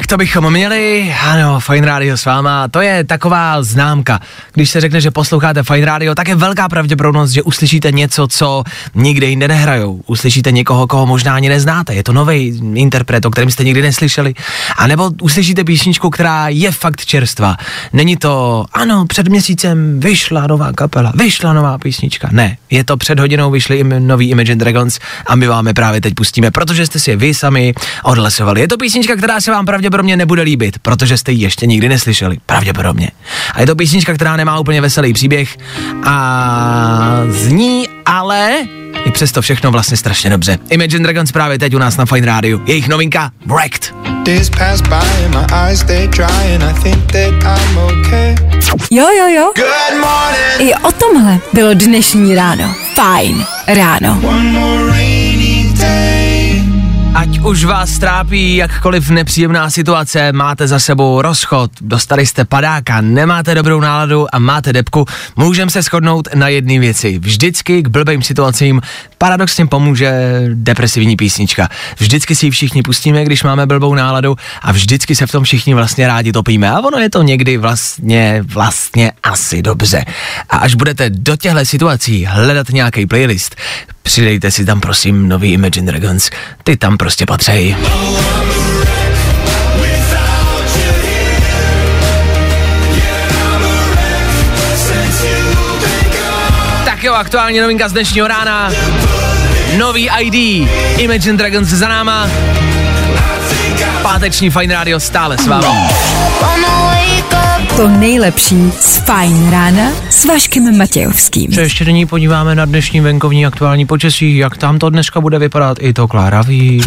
Tak to bychom měli, ano, Fine Radio s váma, to je taková známka. Když se řekne, že posloucháte Fine Radio, tak je velká pravděpodobnost, že uslyšíte něco, co nikde jinde nehrajou. Uslyšíte někoho, koho možná ani neznáte, je to nový interpret, o kterém jste nikdy neslyšeli. A nebo uslyšíte písničku, která je fakt čerstvá. Není to, ano, před měsícem vyšla nová kapela, vyšla nová písnička. Ne, je to před hodinou vyšly im, nový Imagine Dragons a my vám je právě teď pustíme, protože jste si je vy sami odhlasovali. Je to písnička, která se vám pravděpodobně nebude líbit, protože jste ji ještě nikdy neslyšeli. Pravděpodobně. A je to písnička, která nemá úplně veselý příběh a zní ale i přesto všechno vlastně strašně dobře. Imagine Dragons právě teď u nás na Fine Radio. Jejich novinka Wrecked. Days pass by and my eyes stay dry and I think that I'm okay. Jo, jo, jo. Good morning. I o tomhle bylo dnešní ráno. Fajn ráno. One more rainy day. Ať už vás trápí jakkoliv nepříjemná situace, máte za sebou rozchod, dostali jste padáka, nemáte dobrou náladu a máte depku, můžeme se shodnout na jedné věci. Vždycky k blbým situacím paradoxně pomůže depresivní písnička. Vždycky si ji všichni pustíme, když máme blbou náladu a vždycky se v tom všichni vlastně rádi topíme. A ono je to někdy vlastně, vlastně asi dobře. A až budete do těchto situací hledat nějaký playlist, přidejte si tam prosím nový Imagine Dragons. Ty tam prostě patřejí. Tak jo, aktuální novinka z dnešního rána. Nový ID, Imagine Dragons za náma. Páteční Fine Radio stále s vámi. To nejlepší z Fajn rána s Vaškem Matějovským. Se ještě nyní podíváme na dnešní venkovní aktuální počasí, jak tam to dneska bude vypadat, i to Klára ví.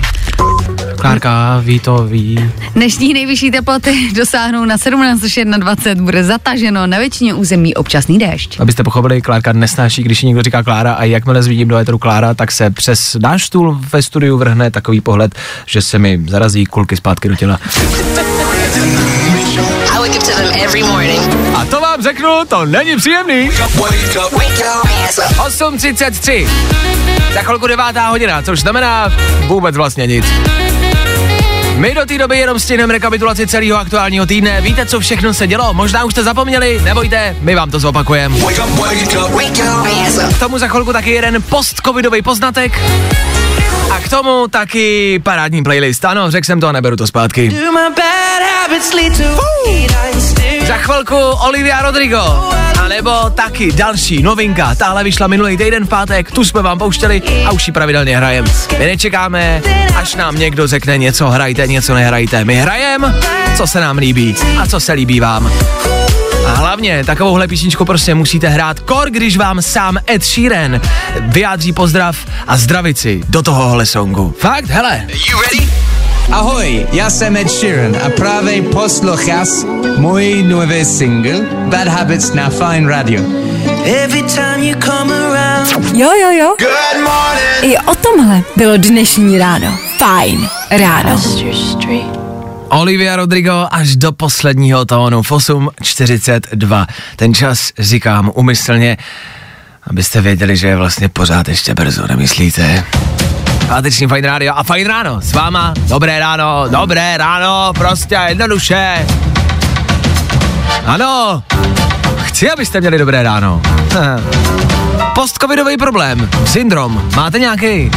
Klárka ví to, ví. Dnešní nejvyšší teploty dosáhnou na 17 až 21, bude zataženo na většině území občasný déšť. Abyste pochopili, Klárka nesnáší, když někdo říká Klára a jakmile zvidím do éteru Klára, tak se přes náš stůl ve studiu vrhne takový pohled, že se mi zarazí kulky zpátky do těla. I wake up to them every morning. A to vám řeknu, to není příjemný. 8.33. Za chvilku devátá hodina, což znamená vůbec vlastně nic. My do té doby jenom stihneme rekapitulaci celého aktuálního týdne. Víte, co všechno se dělo? Možná už jste zapomněli, nebojte, my vám to zopakujeme. K tomu za chvilku taky jeden post-covidový poznatek. A k tomu taky parádní playlist. Ano, řekl jsem to a neberu to zpátky. Za chvilku Olivia Rodrigo. Nebo taky další novinka. Tahle vyšla minulý týden v pátek, tu jsme vám pouštěli a už ji pravidelně hrajem. My nečekáme, až nám někdo řekne něco hrajte, něco nehrajte. My hrajem, co se nám líbí a co se líbí vám. A hlavně takovouhle písničku prostě musíte hrát kor, když vám sám Ed Sheeran vyjádří pozdrav a zdravici do tohohle songu. Fakt, hele. You ready? Ahoj, já jsem Ed Sheeran a právě poslouchás můj nový single Bad Habits na Fine Radio. Every time you come around. Jo, jo, jo. Good morning. I o tomhle bylo dnešní ráno. Fajn ráno. Olivia Rodrigo až do posledního tónu v 8.42. Ten čas říkám umyslně, abyste věděli, že je vlastně pořád ještě brzo, nemyslíte? Páteční Fajn rádio a Fajn ráno s váma. Dobré ráno, dobré ráno, prostě jednoduše. Ano, chci, abyste měli dobré ráno. Postcovidový problém, syndrom, máte nějaký?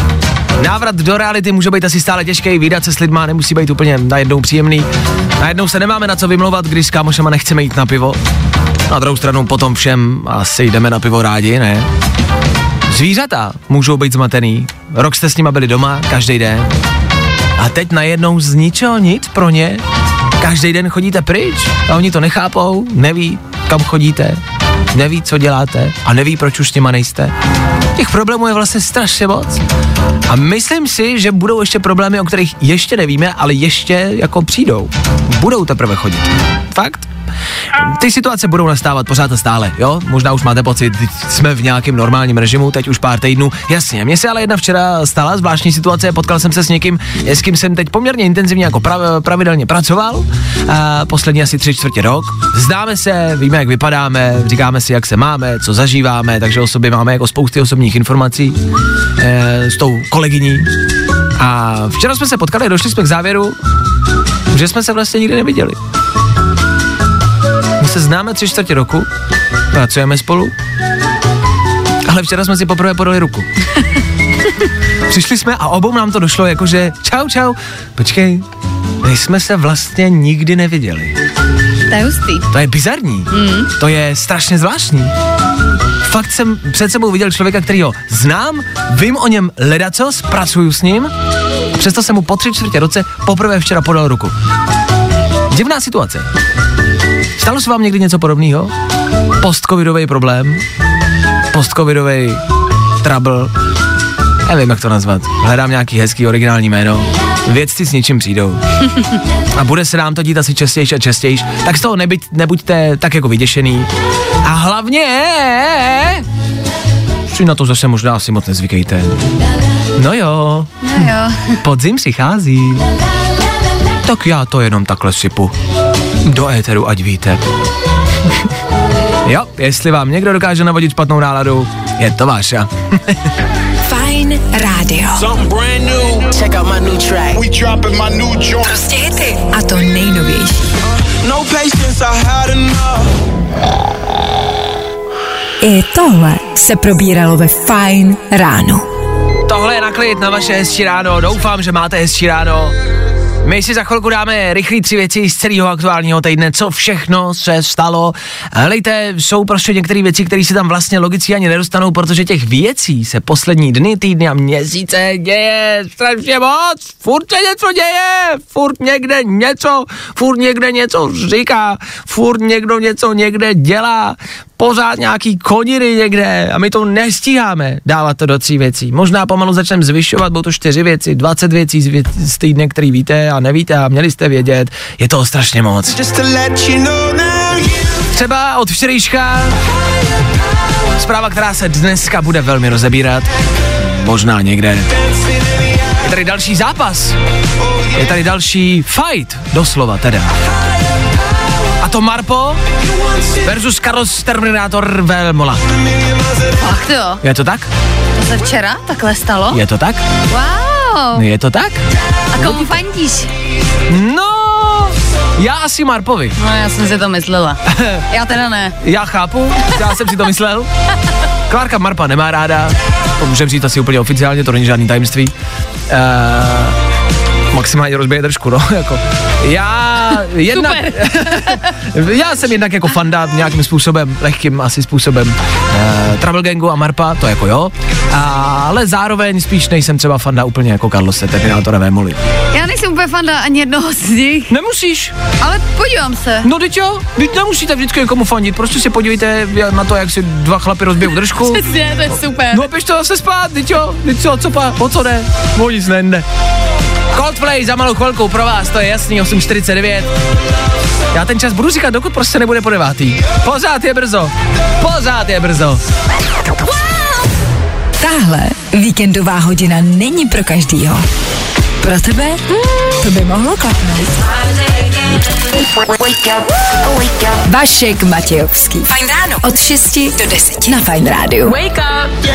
Návrat do reality může být asi stále těžký, výdat se s lidma nemusí být úplně najednou příjemný. Najednou se nemáme na co vymlouvat, když s kámošema nechceme jít na pivo. Na druhou stranu potom všem asi jdeme na pivo rádi, ne? Zvířata můžou být zmatený. Rok jste s nima byli doma, každý den. A teď najednou z ničeho nic pro ně. Každý den chodíte pryč a oni to nechápou, neví, kam chodíte, neví, co děláte a neví, proč už s nima nejste. Těch problémů je vlastně strašně moc. A myslím si, že budou ještě problémy, o kterých ještě nevíme, ale ještě jako přijdou. Budou teprve chodit. Fakt? Ty situace budou nastávat pořád a stále, jo? Možná už máte pocit, jsme v nějakém normálním režimu, teď už pár týdnů. Jasně, mně se ale jedna včera stala zvláštní situace, potkal jsem se s někým, s kým jsem teď poměrně intenzivně jako prav, pravidelně pracoval, a poslední asi tři čtvrtě rok. Známe se, víme, jak vypadáme, říkáme si, jak se máme, co zažíváme, takže o sobě máme jako spousty osobních informací e, s tou kolegyní. A včera jsme se potkali došli jsme k závěru, že jsme se vlastně nikdy neviděli. Se známe tři čtvrtě roku, pracujeme spolu, ale včera jsme si poprvé podali ruku. Přišli jsme a obou nám to došlo jakože čau, čau, počkej, my jsme se vlastně nikdy neviděli. To je hustý. To je bizarní. Mm. To je strašně zvláštní. Fakt jsem před sebou viděl člověka, který ho znám, vím o něm ledacos, pracuju s ním, a přesto jsem mu po tři čtvrtě roce poprvé včera podal ruku. Divná situace. Stalo se vám někdy něco podobného? Postcovidový problém? Postcovidový trouble? Nevím, jak to nazvat. Hledám nějaký hezký originální jméno. Vědci s něčím přijdou. A bude se nám to dít asi častěji a častěji. Tak z toho nebyť, nebuďte tak jako vyděšený. A hlavně si na to zase možná asi moc nezvykejte. No jo, No jo. podzim přichází. Tak já to jenom takhle sypu. Do éteru, ať víte. jo, jestli vám někdo dokáže navodit špatnou náladu, je to váša. Fajn rádio. Something brand new. Check out my new track. We dropping my new joint. Prostě hity. A to nejnovější. No patience, I had enough. I tohle se probíralo ve Fajn ráno. Tohle je naklid na vaše hezčí ráno, doufám, že máte hezčí ráno. My si za chvilku dáme rychlý tři věci z celého aktuálního týdne, co všechno se stalo. Hlejte, jsou prostě některé věci, které se tam vlastně logicky ani nedostanou, protože těch věcí se poslední dny, týdny a měsíce děje strašně moc. Furt se něco děje, furt někde něco, furt někde něco říká, furt někdo něco někde dělá, pořád nějaký koniny někde a my to nestíháme dávat to do tří věcí. Možná pomalu začneme zvyšovat, budou to čtyři věci, 20 věcí z, věc, z týdne, který víte a nevíte a měli jste vědět. Je toho strašně moc. Třeba od včerejška zpráva, která se dneska bude velmi rozebírat. Možná někde. Je tady další zápas. Je tady další fight, doslova teda. A to Marpo versus Carlos Terminator Velmola. Ach jo, Je to tak? to se včera takhle stalo? Je to tak? Wow. Je to tak? A komu fandíš? No, já asi Marpovi. No já jsem si to myslela. Já teda ne. Já chápu, já jsem si to myslel. Klárka Marpa nemá ráda, to můžeme říct asi úplně oficiálně, to není žádný tajemství. Uh, maximálně rozbije držku, no, jako. Já jednak, já jsem jednak jako fanda nějakým způsobem, lehkým asi způsobem uh, Travel Gangu a Marpa, to jako jo, ale zároveň spíš nejsem třeba fanda úplně jako Carlose Terminátora Vémoli. Já nejsem úplně fanda ani jednoho z nich, Nemusíš, ale podívám se. no teď jo, teď nemusíte vždycky někomu fandit, prostě si podívejte na to, jak si dva chlapi rozbijou držku. Přesně, to je super. No běž to zase spát, teď jo, teď co, co pa, o co jde? O nic nejde. Coldplay za malou chvilku pro vás, to je jasný, 8.49. Já ten čas budu říkat, dokud prostě nebude po devátý. Pořád je brzo, pořád je brzo. Tahle víkendová hodina není pro každýho. Pro tebe? To by mohlo klapnout. Vašek Matějovský. Fajn ráno. Od 6 do 10 na Fajn rádiu. Wake up.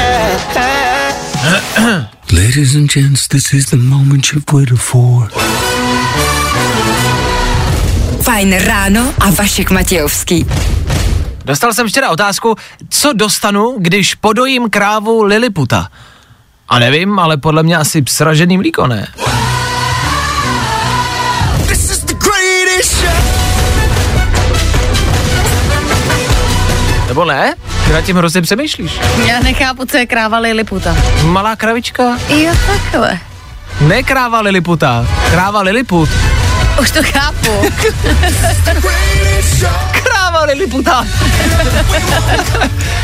Ladies and gents, this is the moment you've waited for. Fajn ráno a Vašek Matějovský. Dostal jsem včera otázku, co dostanu, když podojím krávu Liliputa. A nevím, ale podle mě asi sražený mlíko, ne? Nebo ne? Ty nad tím hrozně přemýšlíš. Já nechápu, co je kráva Liliputa. Malá kravička? Jo, takhle. Ne kráva Liliputa, kráva Liliput. Už to chápu. Kráva Liliputa.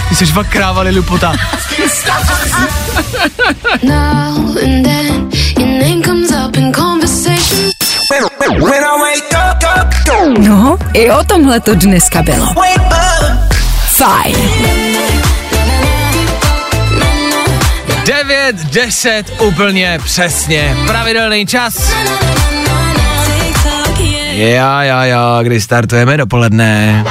Ty jsi fakt kráva Liliputa. Now and then, your name comes up in conversation. No, i o tomhle to dneska bylo. Fajn. 9, 10, úplně přesně. Pravidelný čas. Já, já, já, kdy startujeme dopoledne.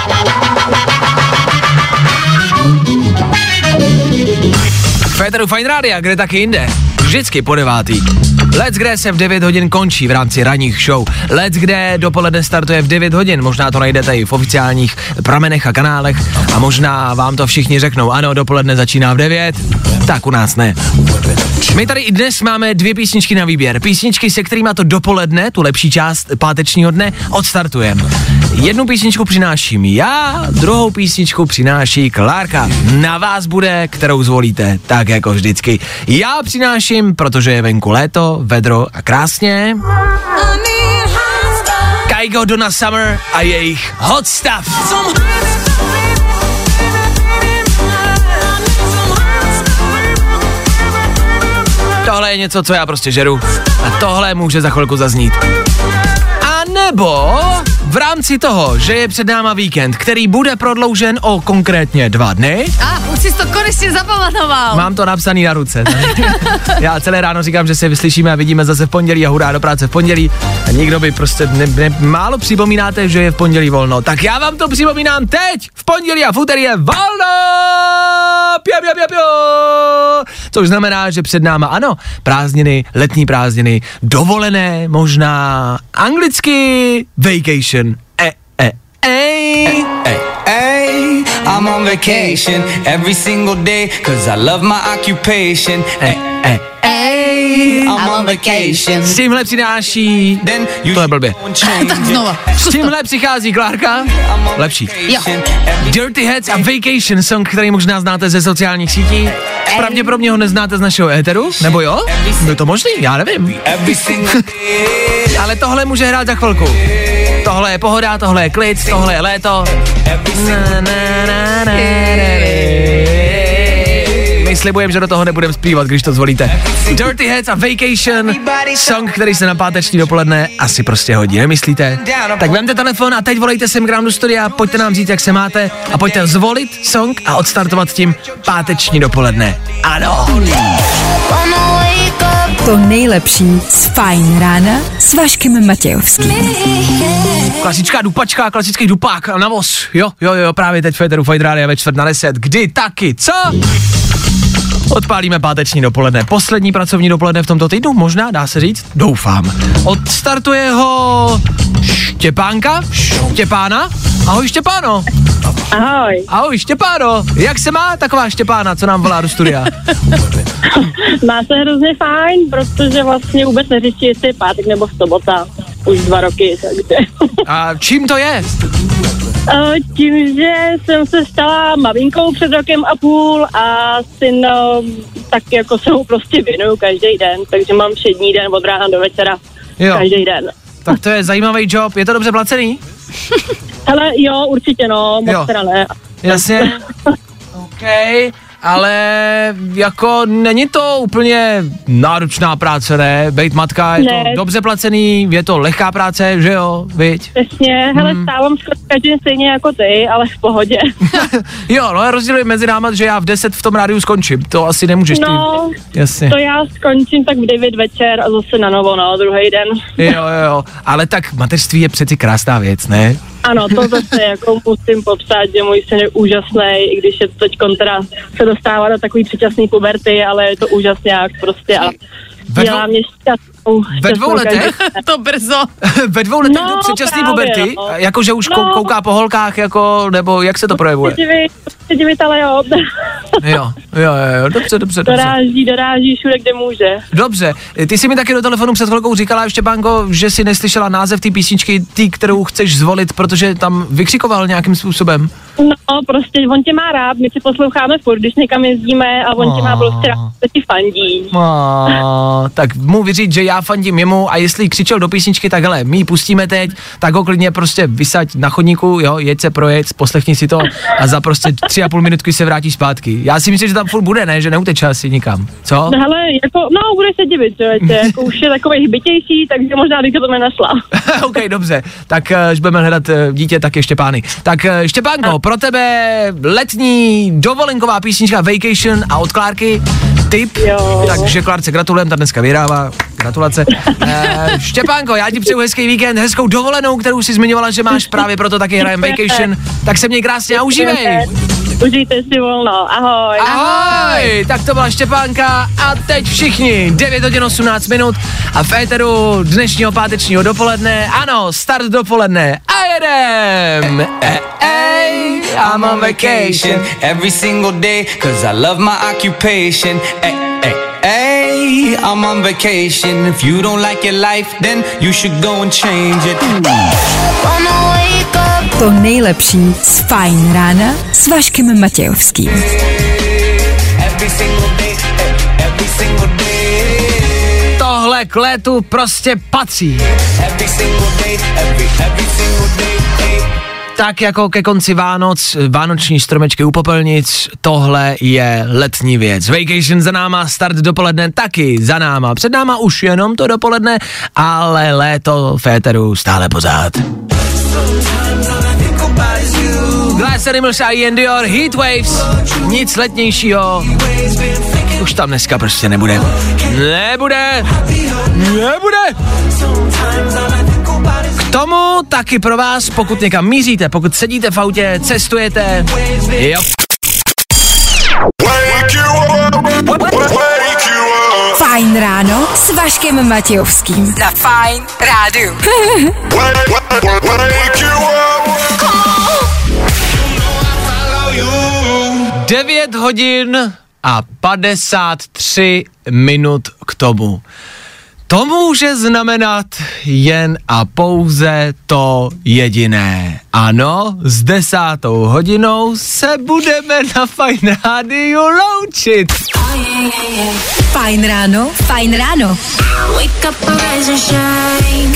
Féteru Fine Rádia, kde taky jinde. Vždycky po devátý. Let's kde se v 9 hodin končí v rámci ranních show. Let's kde dopoledne startuje v 9 hodin. Možná to najdete i v oficiálních pramenech a kanálech. A možná vám to všichni řeknou. Ano, dopoledne začíná v 9. Tak u nás ne. My tady i dnes máme dvě písničky na výběr. Písničky, se kterými to dopoledne, tu lepší část pátečního dne, odstartujeme. Jednu písničku přináším já, druhou písničku přináší Klárka. Na vás bude, kterou zvolíte, tak jako vždycky. Já přináším, protože je venku léto, vedro a krásně. Kaigo Donna Summer a jejich Hot Stuff. Tohle je něco, co já prostě žeru. A tohle může za chvilku zaznít. A nebo v rámci toho, že je před náma víkend, který bude prodloužen o konkrétně dva dny, A, už jsi to konečně zapamatoval. mám to napsaný na ruce. já celé ráno říkám, že se vyslyšíme a vidíme zase v pondělí a hurá do práce v pondělí. A nikdo by prostě ne, ne, málo připomínáte, že je v pondělí volno. Tak já vám to připomínám teď. V pondělí a v úterý je volno. Pio, pio, pio, pio. Což znamená, že před náma ano, prázdniny, letní prázdniny, dovolené, možná anglicky vacation. E, e, ej. Hey, hey, I'm on vacation every single day cause I love my occupation. Hey, E, hey, I'm on vacation. S tímhle přináší... Then you To je blbě. Tak znova. S tímhle přichází Klárka. Lepší. Jo. Dirty Heads a Vacation song, který možná znáte ze sociálních sítí. Pravděpodobně ho neznáte z našeho éteru, nebo jo? Je to možný, já nevím. Ale tohle může hrát za chvilku. Tohle je pohoda, tohle je klid, tohle je léto. Na, na, na, na. My slibujeme, že do toho nebudeme zpívat, když to zvolíte. Dirty Heads a Vacation, song, který se na páteční dopoledne asi prostě hodí, nemyslíte? Tak vemte telefon a teď volejte sem k nám do studia, pojďte nám říct, jak se máte a pojďte zvolit song a odstartovat tím páteční dopoledne. Ano. To nejlepší z Fajn rána s Vaškem Matějovským. Klasická dupačka, klasický dupák a navoz. Jo, jo, jo, právě teď Federu Fight Radio ve čtvrt na deset. Kdy taky, co? Odpálíme páteční dopoledne. Poslední pracovní dopoledne v tomto týdnu, možná, dá se říct? Doufám. Odstartuje ho Štěpánka? Štěpána? Ahoj Štěpáno. Ahoj. Ahoj Štěpáno. Jak se má taková Štěpána, co nám volá do studia? Má se hrozně fajn, protože vlastně vůbec neřeší, jestli je pátek nebo sobota. Už dva roky, takže. A čím to je? Eh, Tím, že jsem se stala maminkou před rokem a půl a syn eh, tak jako se mu prostě věnuju každý den, takže mám všední den od rána do večera Jo. každý den. Tak to je zajímavý job. Je to dobře placený? Ale jo, určitě no, moc Jo. teda ne. Jasně. OK, ale jako není to úplně náročná práce, ne? Bejt matka, je Ne. to dobře placený, je to lehká práce, že jo, viď? Přesně, hele, stávám skoro každý den stejně jako ty, ale v pohodě. Jo, no rozdíl je mezi náma, že já v 10 v tom rádiu skončím, to asi nemůžeš No, ty. Jasně. to já skončím tak v 9 večer a zase na novo, no, druhý den. Jo, jo, jo, ale tak mateřství je přeci krásná věc, ne? Ano, to zase jako musím popsat, že můj syn je úžasný, i když je to teď teda dostává do takový předčasný puberty, ale je to úžasňák prostě a Ve dělá dvou- mě šťastnou. Ve dvou letech? každý- to brzo. Ve dvou letech No, do předčasný právě, puberty? no. Jako, že už No. kou- kouká po holkách, jako, nebo jak se to projevuje? Se divit, ale jo. Jo, jo, jo, jo, dobře, dobře, dobře. Doráží, doráží všude, kde může. Dobře, ty jsi mi taky do telefonu před chvilkou říkala, Štěpánko, že si neslyšela název té písničky, ty, kterou chceš zvolit, protože tam vykřikoval nějakým způsobem. No, prostě on tě má rád, my si posloucháme furt, když někam jezdíme a on tě má prostě rád, ti fandí. A, tak mu vyříct, že já fandím jemu a jestli křičel do písničky, tak hele, my ji pustíme teď, tak ho klidně prostě vysaď na chodníku, jo, jeď se projet, poslechni si to a za prostě tři a půl minutky se vrátí zpátky. Já si myslím, že tam furt bude, ne, že neuteče asi nikam. Co? No, hele, jako, no, budeš se divit, že jako už je takový hbitější, takže možná bych to nenašla. OK, dobře, tak eh, až budeme hledat eh, dítě, tak je Štěpány. Tak eh, Štěpánko, pro tebe letní dovolenková písnička Vacation a od Klárky tip, Jo. takže Klárce gratulujeme, ta dneska vyhrává, gratulace. Eh, Štěpánko, já ti přeju hezký víkend, hezkou dovolenou, kterou si zmiňovala, že máš právě proto taky hrajem Vacation, tak se měj krásně a užívej. Užijte si volno, ahoj. Ahoj, tak to byla Štěpánka a teď všichni, 9 hodin 18 minut a v éteru dnešního pátečního dopoledne, ano, start dopoledne a jedem. E, ej, I'm on vacation. every single day, cause I love my occupation. Hey, hey, hey, I'm on vacation. If you don't like your life, then you should go and change it. To nejlepší z Fajn rána s Vaškem Matějovským. Tohle k létu prostě patří. Tak jako ke konci Vánoc, vánoční stromečky u popelnic, tohle je letní věc. Vacation za náma, start dopoledne taky za náma. Před náma už jenom to dopoledne, ale léto féteru stále pořád. Glass Animals a Ian Dior, Heat Waves, nic letnějšího. Už tam dneska prostě nebude. Nebude. Nebude. K tomu taky pro vás, pokud někam míříte, pokud sedíte v autě, cestujete, jo. Fajn ráno s Vaškem Matějovským. Na Fajn rádu. 9 hodin a 53 minut k tomu. To může znamenat jen a pouze to jediné. Ano, s desátou hodinou se budeme na Fajn Rádiu loučit. Fajn ráno, fajn ráno.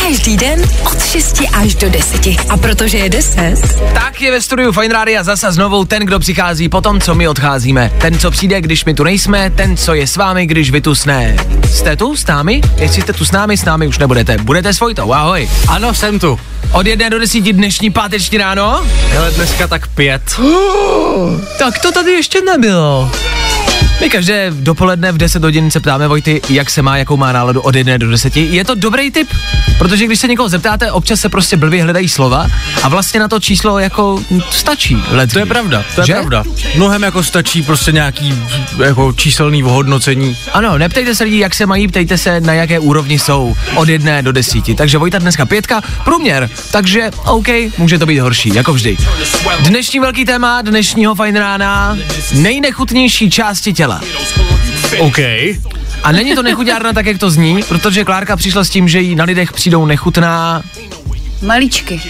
Každý den od 6 až do 10. A protože je 10, Tak je ve studiu Fine Rádia zase znovu ten, kdo přichází po tom, co my odcházíme. Ten, co přijde, když my tu nejsme, ten, co je s vámi, když vy tu sné. Jste tu s námi? Jestli jste tu s námi, s námi už nebudete. Budete svojitou, ahoj. Ano, jsem tu. Od jedné do desíti dnešní páteční ráno? Ale dneska tak pět. Tak to tady ještě nebylo. My každé dopoledne v 10 hodin se ptáme Vojty, jak se má, jakou má náladu od 1 do 10. Je to dobrý tip, protože když se někoho zeptáte, občas se prostě blbě hledají slova a vlastně na to číslo jako stačí. Let To je pravda, to je Že? pravda. Mnohem jako stačí prostě nějaký jako číselný ohodnocení. Ano, neptejte se lidí, jak se mají, ptejte se, na jaké úrovni jsou od jedné do desíti. Takže Vojta dneska pětka, průměr, takže OK, může to být horší, jako vždy. Dnešní velký téma dnešního fajn rána, nejnechutnější části těla. OK. A není to nechutárna tak, jak to zní, protože Klárka přišla s tím, že jí na lidech přijdou nechutná Maličky.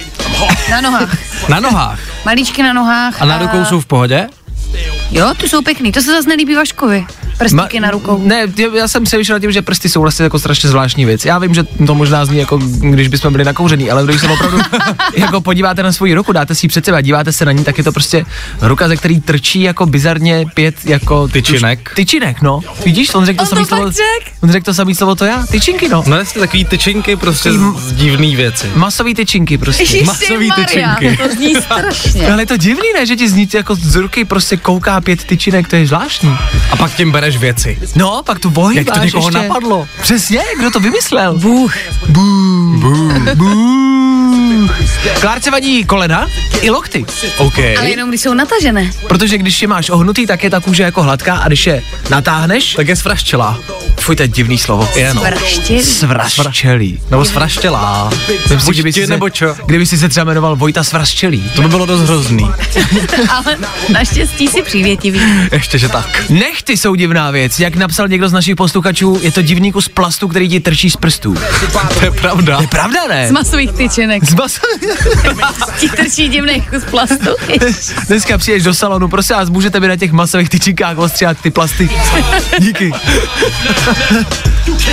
Na nohách. Na nohách. Malíčky na nohách. A na rukou jsou v pohodě? Jo, ty jsou pěkný. To se zase nelíbí Vaškovi. Prstíky na rukou. Ne, já- jsem přemýšlel nad tím, že prsty jsou vlastně jako strašně zvláštní věc. Já vím, že to možná zní jako když bychom byli nakouřený, ale když se opravdu jako podíváte na svoji ruku, dáte si ji před sebe a díváte se na ní, tak je to prostě ruka, ze který trčí jako bizarně pět jako Tyčinek. Tuž, tyčinek, no. Vidíš, on řekl to On to samý slovo. řek? On řekl to samý slovo, to já. Tyčinky, no. No jste takový tyčinky prostě z, z divný věci. Masový tyčinky prostě. Ježiši masový Maria, tyčinky. to zní strašně. Ale je to divný, ne, že ti z ní jako z ruky prostě kouká pět tyčinek, to je zvláštní. A pak tím bere bereš věci. No, pak tu ohýbáš Jak to někoho ještě. napadlo? Přesně, kdo to vymyslel? Bůh. Bůh. Bůh. Klárce vadí kolena i lokty. OK. Ale jenom když jsou natažené. Protože když je máš ohnutý, tak je ta kůže jako hladká a když je natáhneš, Tak je svraštělá. fuj, to je divný slovo. Je, no. Svraštělý. Svraštělý. Nebo svraštělá. Buď kdyby se, nebo čo? Kdyby si se třeba jmenoval Vojta Svraštělý. To by bylo dost hrozný. Ale naštěstí si přívětivý. Ještě, že tak. Nechty jsou divná věc. Jak napsal někdo z našich posluchačů, je to divný kus plastu, který ti trčí z prstů. To je pravda. Je pravda, ne? Z masových tyčenek. Z mas- Ti trčí divný kus plastu. Dneska přijdeš do salonu, prosím vás, můžete mi na těch masových tyčinkách ostříhat ty plasty. Díky.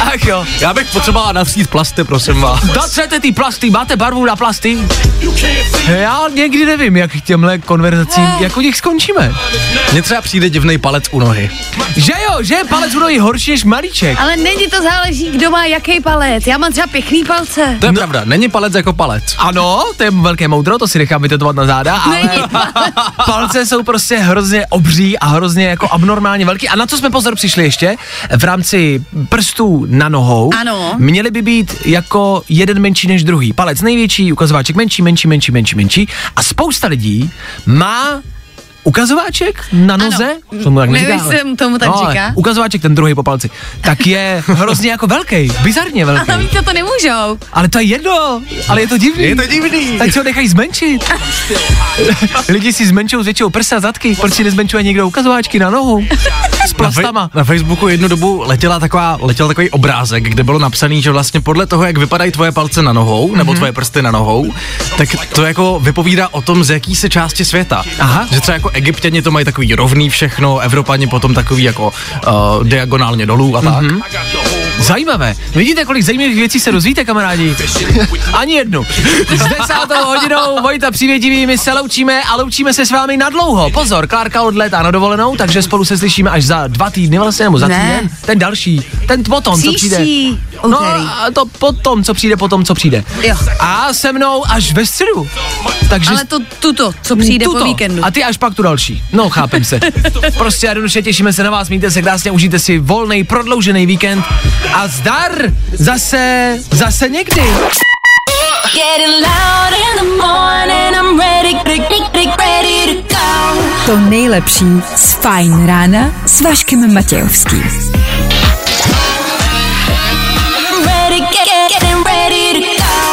Ach jo. Já bych potřeboval navstít plasty, prosím vás. Datřete ty plasty, máte barvu na plasty? Já někdy nevím, jak k těmhle konverzacím, jak u nich skončíme. Mně třeba přijde divný palec u nohy. Že jo, že je palec u nohy horší než malíček. Ale není to záleží, kdo má jaký palec. Já mám třeba pěkný palce. To je pravda, není palec jako palec. Ano, to je velké moudro, to si nechám vytetovat na záda, ale Není palce jsou prostě hrozně obří a hrozně jako abnormálně velký. A na co jsme pozor přišli ještě? V rámci prstů na nohou Ano. měly by být jako jeden menší než druhý. Palec největší, ukazováček menší, menší, menší, menší, menší. A spousta lidí má ukazováček na noze, Ano. tomu tak Nevím, neříká, ale- tomu tak no, ale říká. Ukazováček ten druhý po palci, tak je hrozně jako velký, bizarně velký. Ale co to nemůžou. Ale to je jedno, ale je to divný. Je to divný. Tak si ho nechají zmenšit. Lidi si zmenšují zvětšou prsa, zadky, proč si nezmenšuje někdo ukazováčky na nohu? S Na, plastama. fe- na Facebooku jednu dobu letěla taková, letěl takový obrázek, kde bylo napsaný, že vlastně podle toho, jak vypadají tvoje palce na nohou, nebo tvoje prsty na nohou, tak to jako vypovídá o tom, z jaký se části světa. Aha. Že třeba jako Egyptěni to mají takový rovný všechno, Evropani potom takový jako uh, diagonálně dolů a tak. Zajímavé. Vidíte, kolik zajímavých věcí se dozvíte, kamarádi? Ani jednu. S desátou hodinou Vojta Přivětivý, my se loučíme a loučíme se s vámi na dlouho. Pozor, Klárka odlétá na dovolenou, takže spolu se slyšíme až za dva týdny vlastně, nebo za Ne. týden. Ten další, ten potom, co přijde. No to potom, co přijde, potom, co přijde. Jo. A se mnou až ve středu. Takže Ale to tuto, co přijde tuto. po víkendu. A ty až pak tu další. No, chápem se. prostě jednoduše těšíme se na vás, mějte se krásně, užijte si volný, prodloužený víkend a zdar zase, zase někdy. Getting loud in the morning, I'm ready, ready, ready to go. To nejlepší z Fajn rána s Vaškem Matějovským.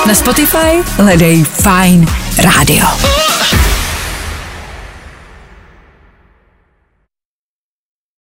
Na Spotify hledej Fajn rádio.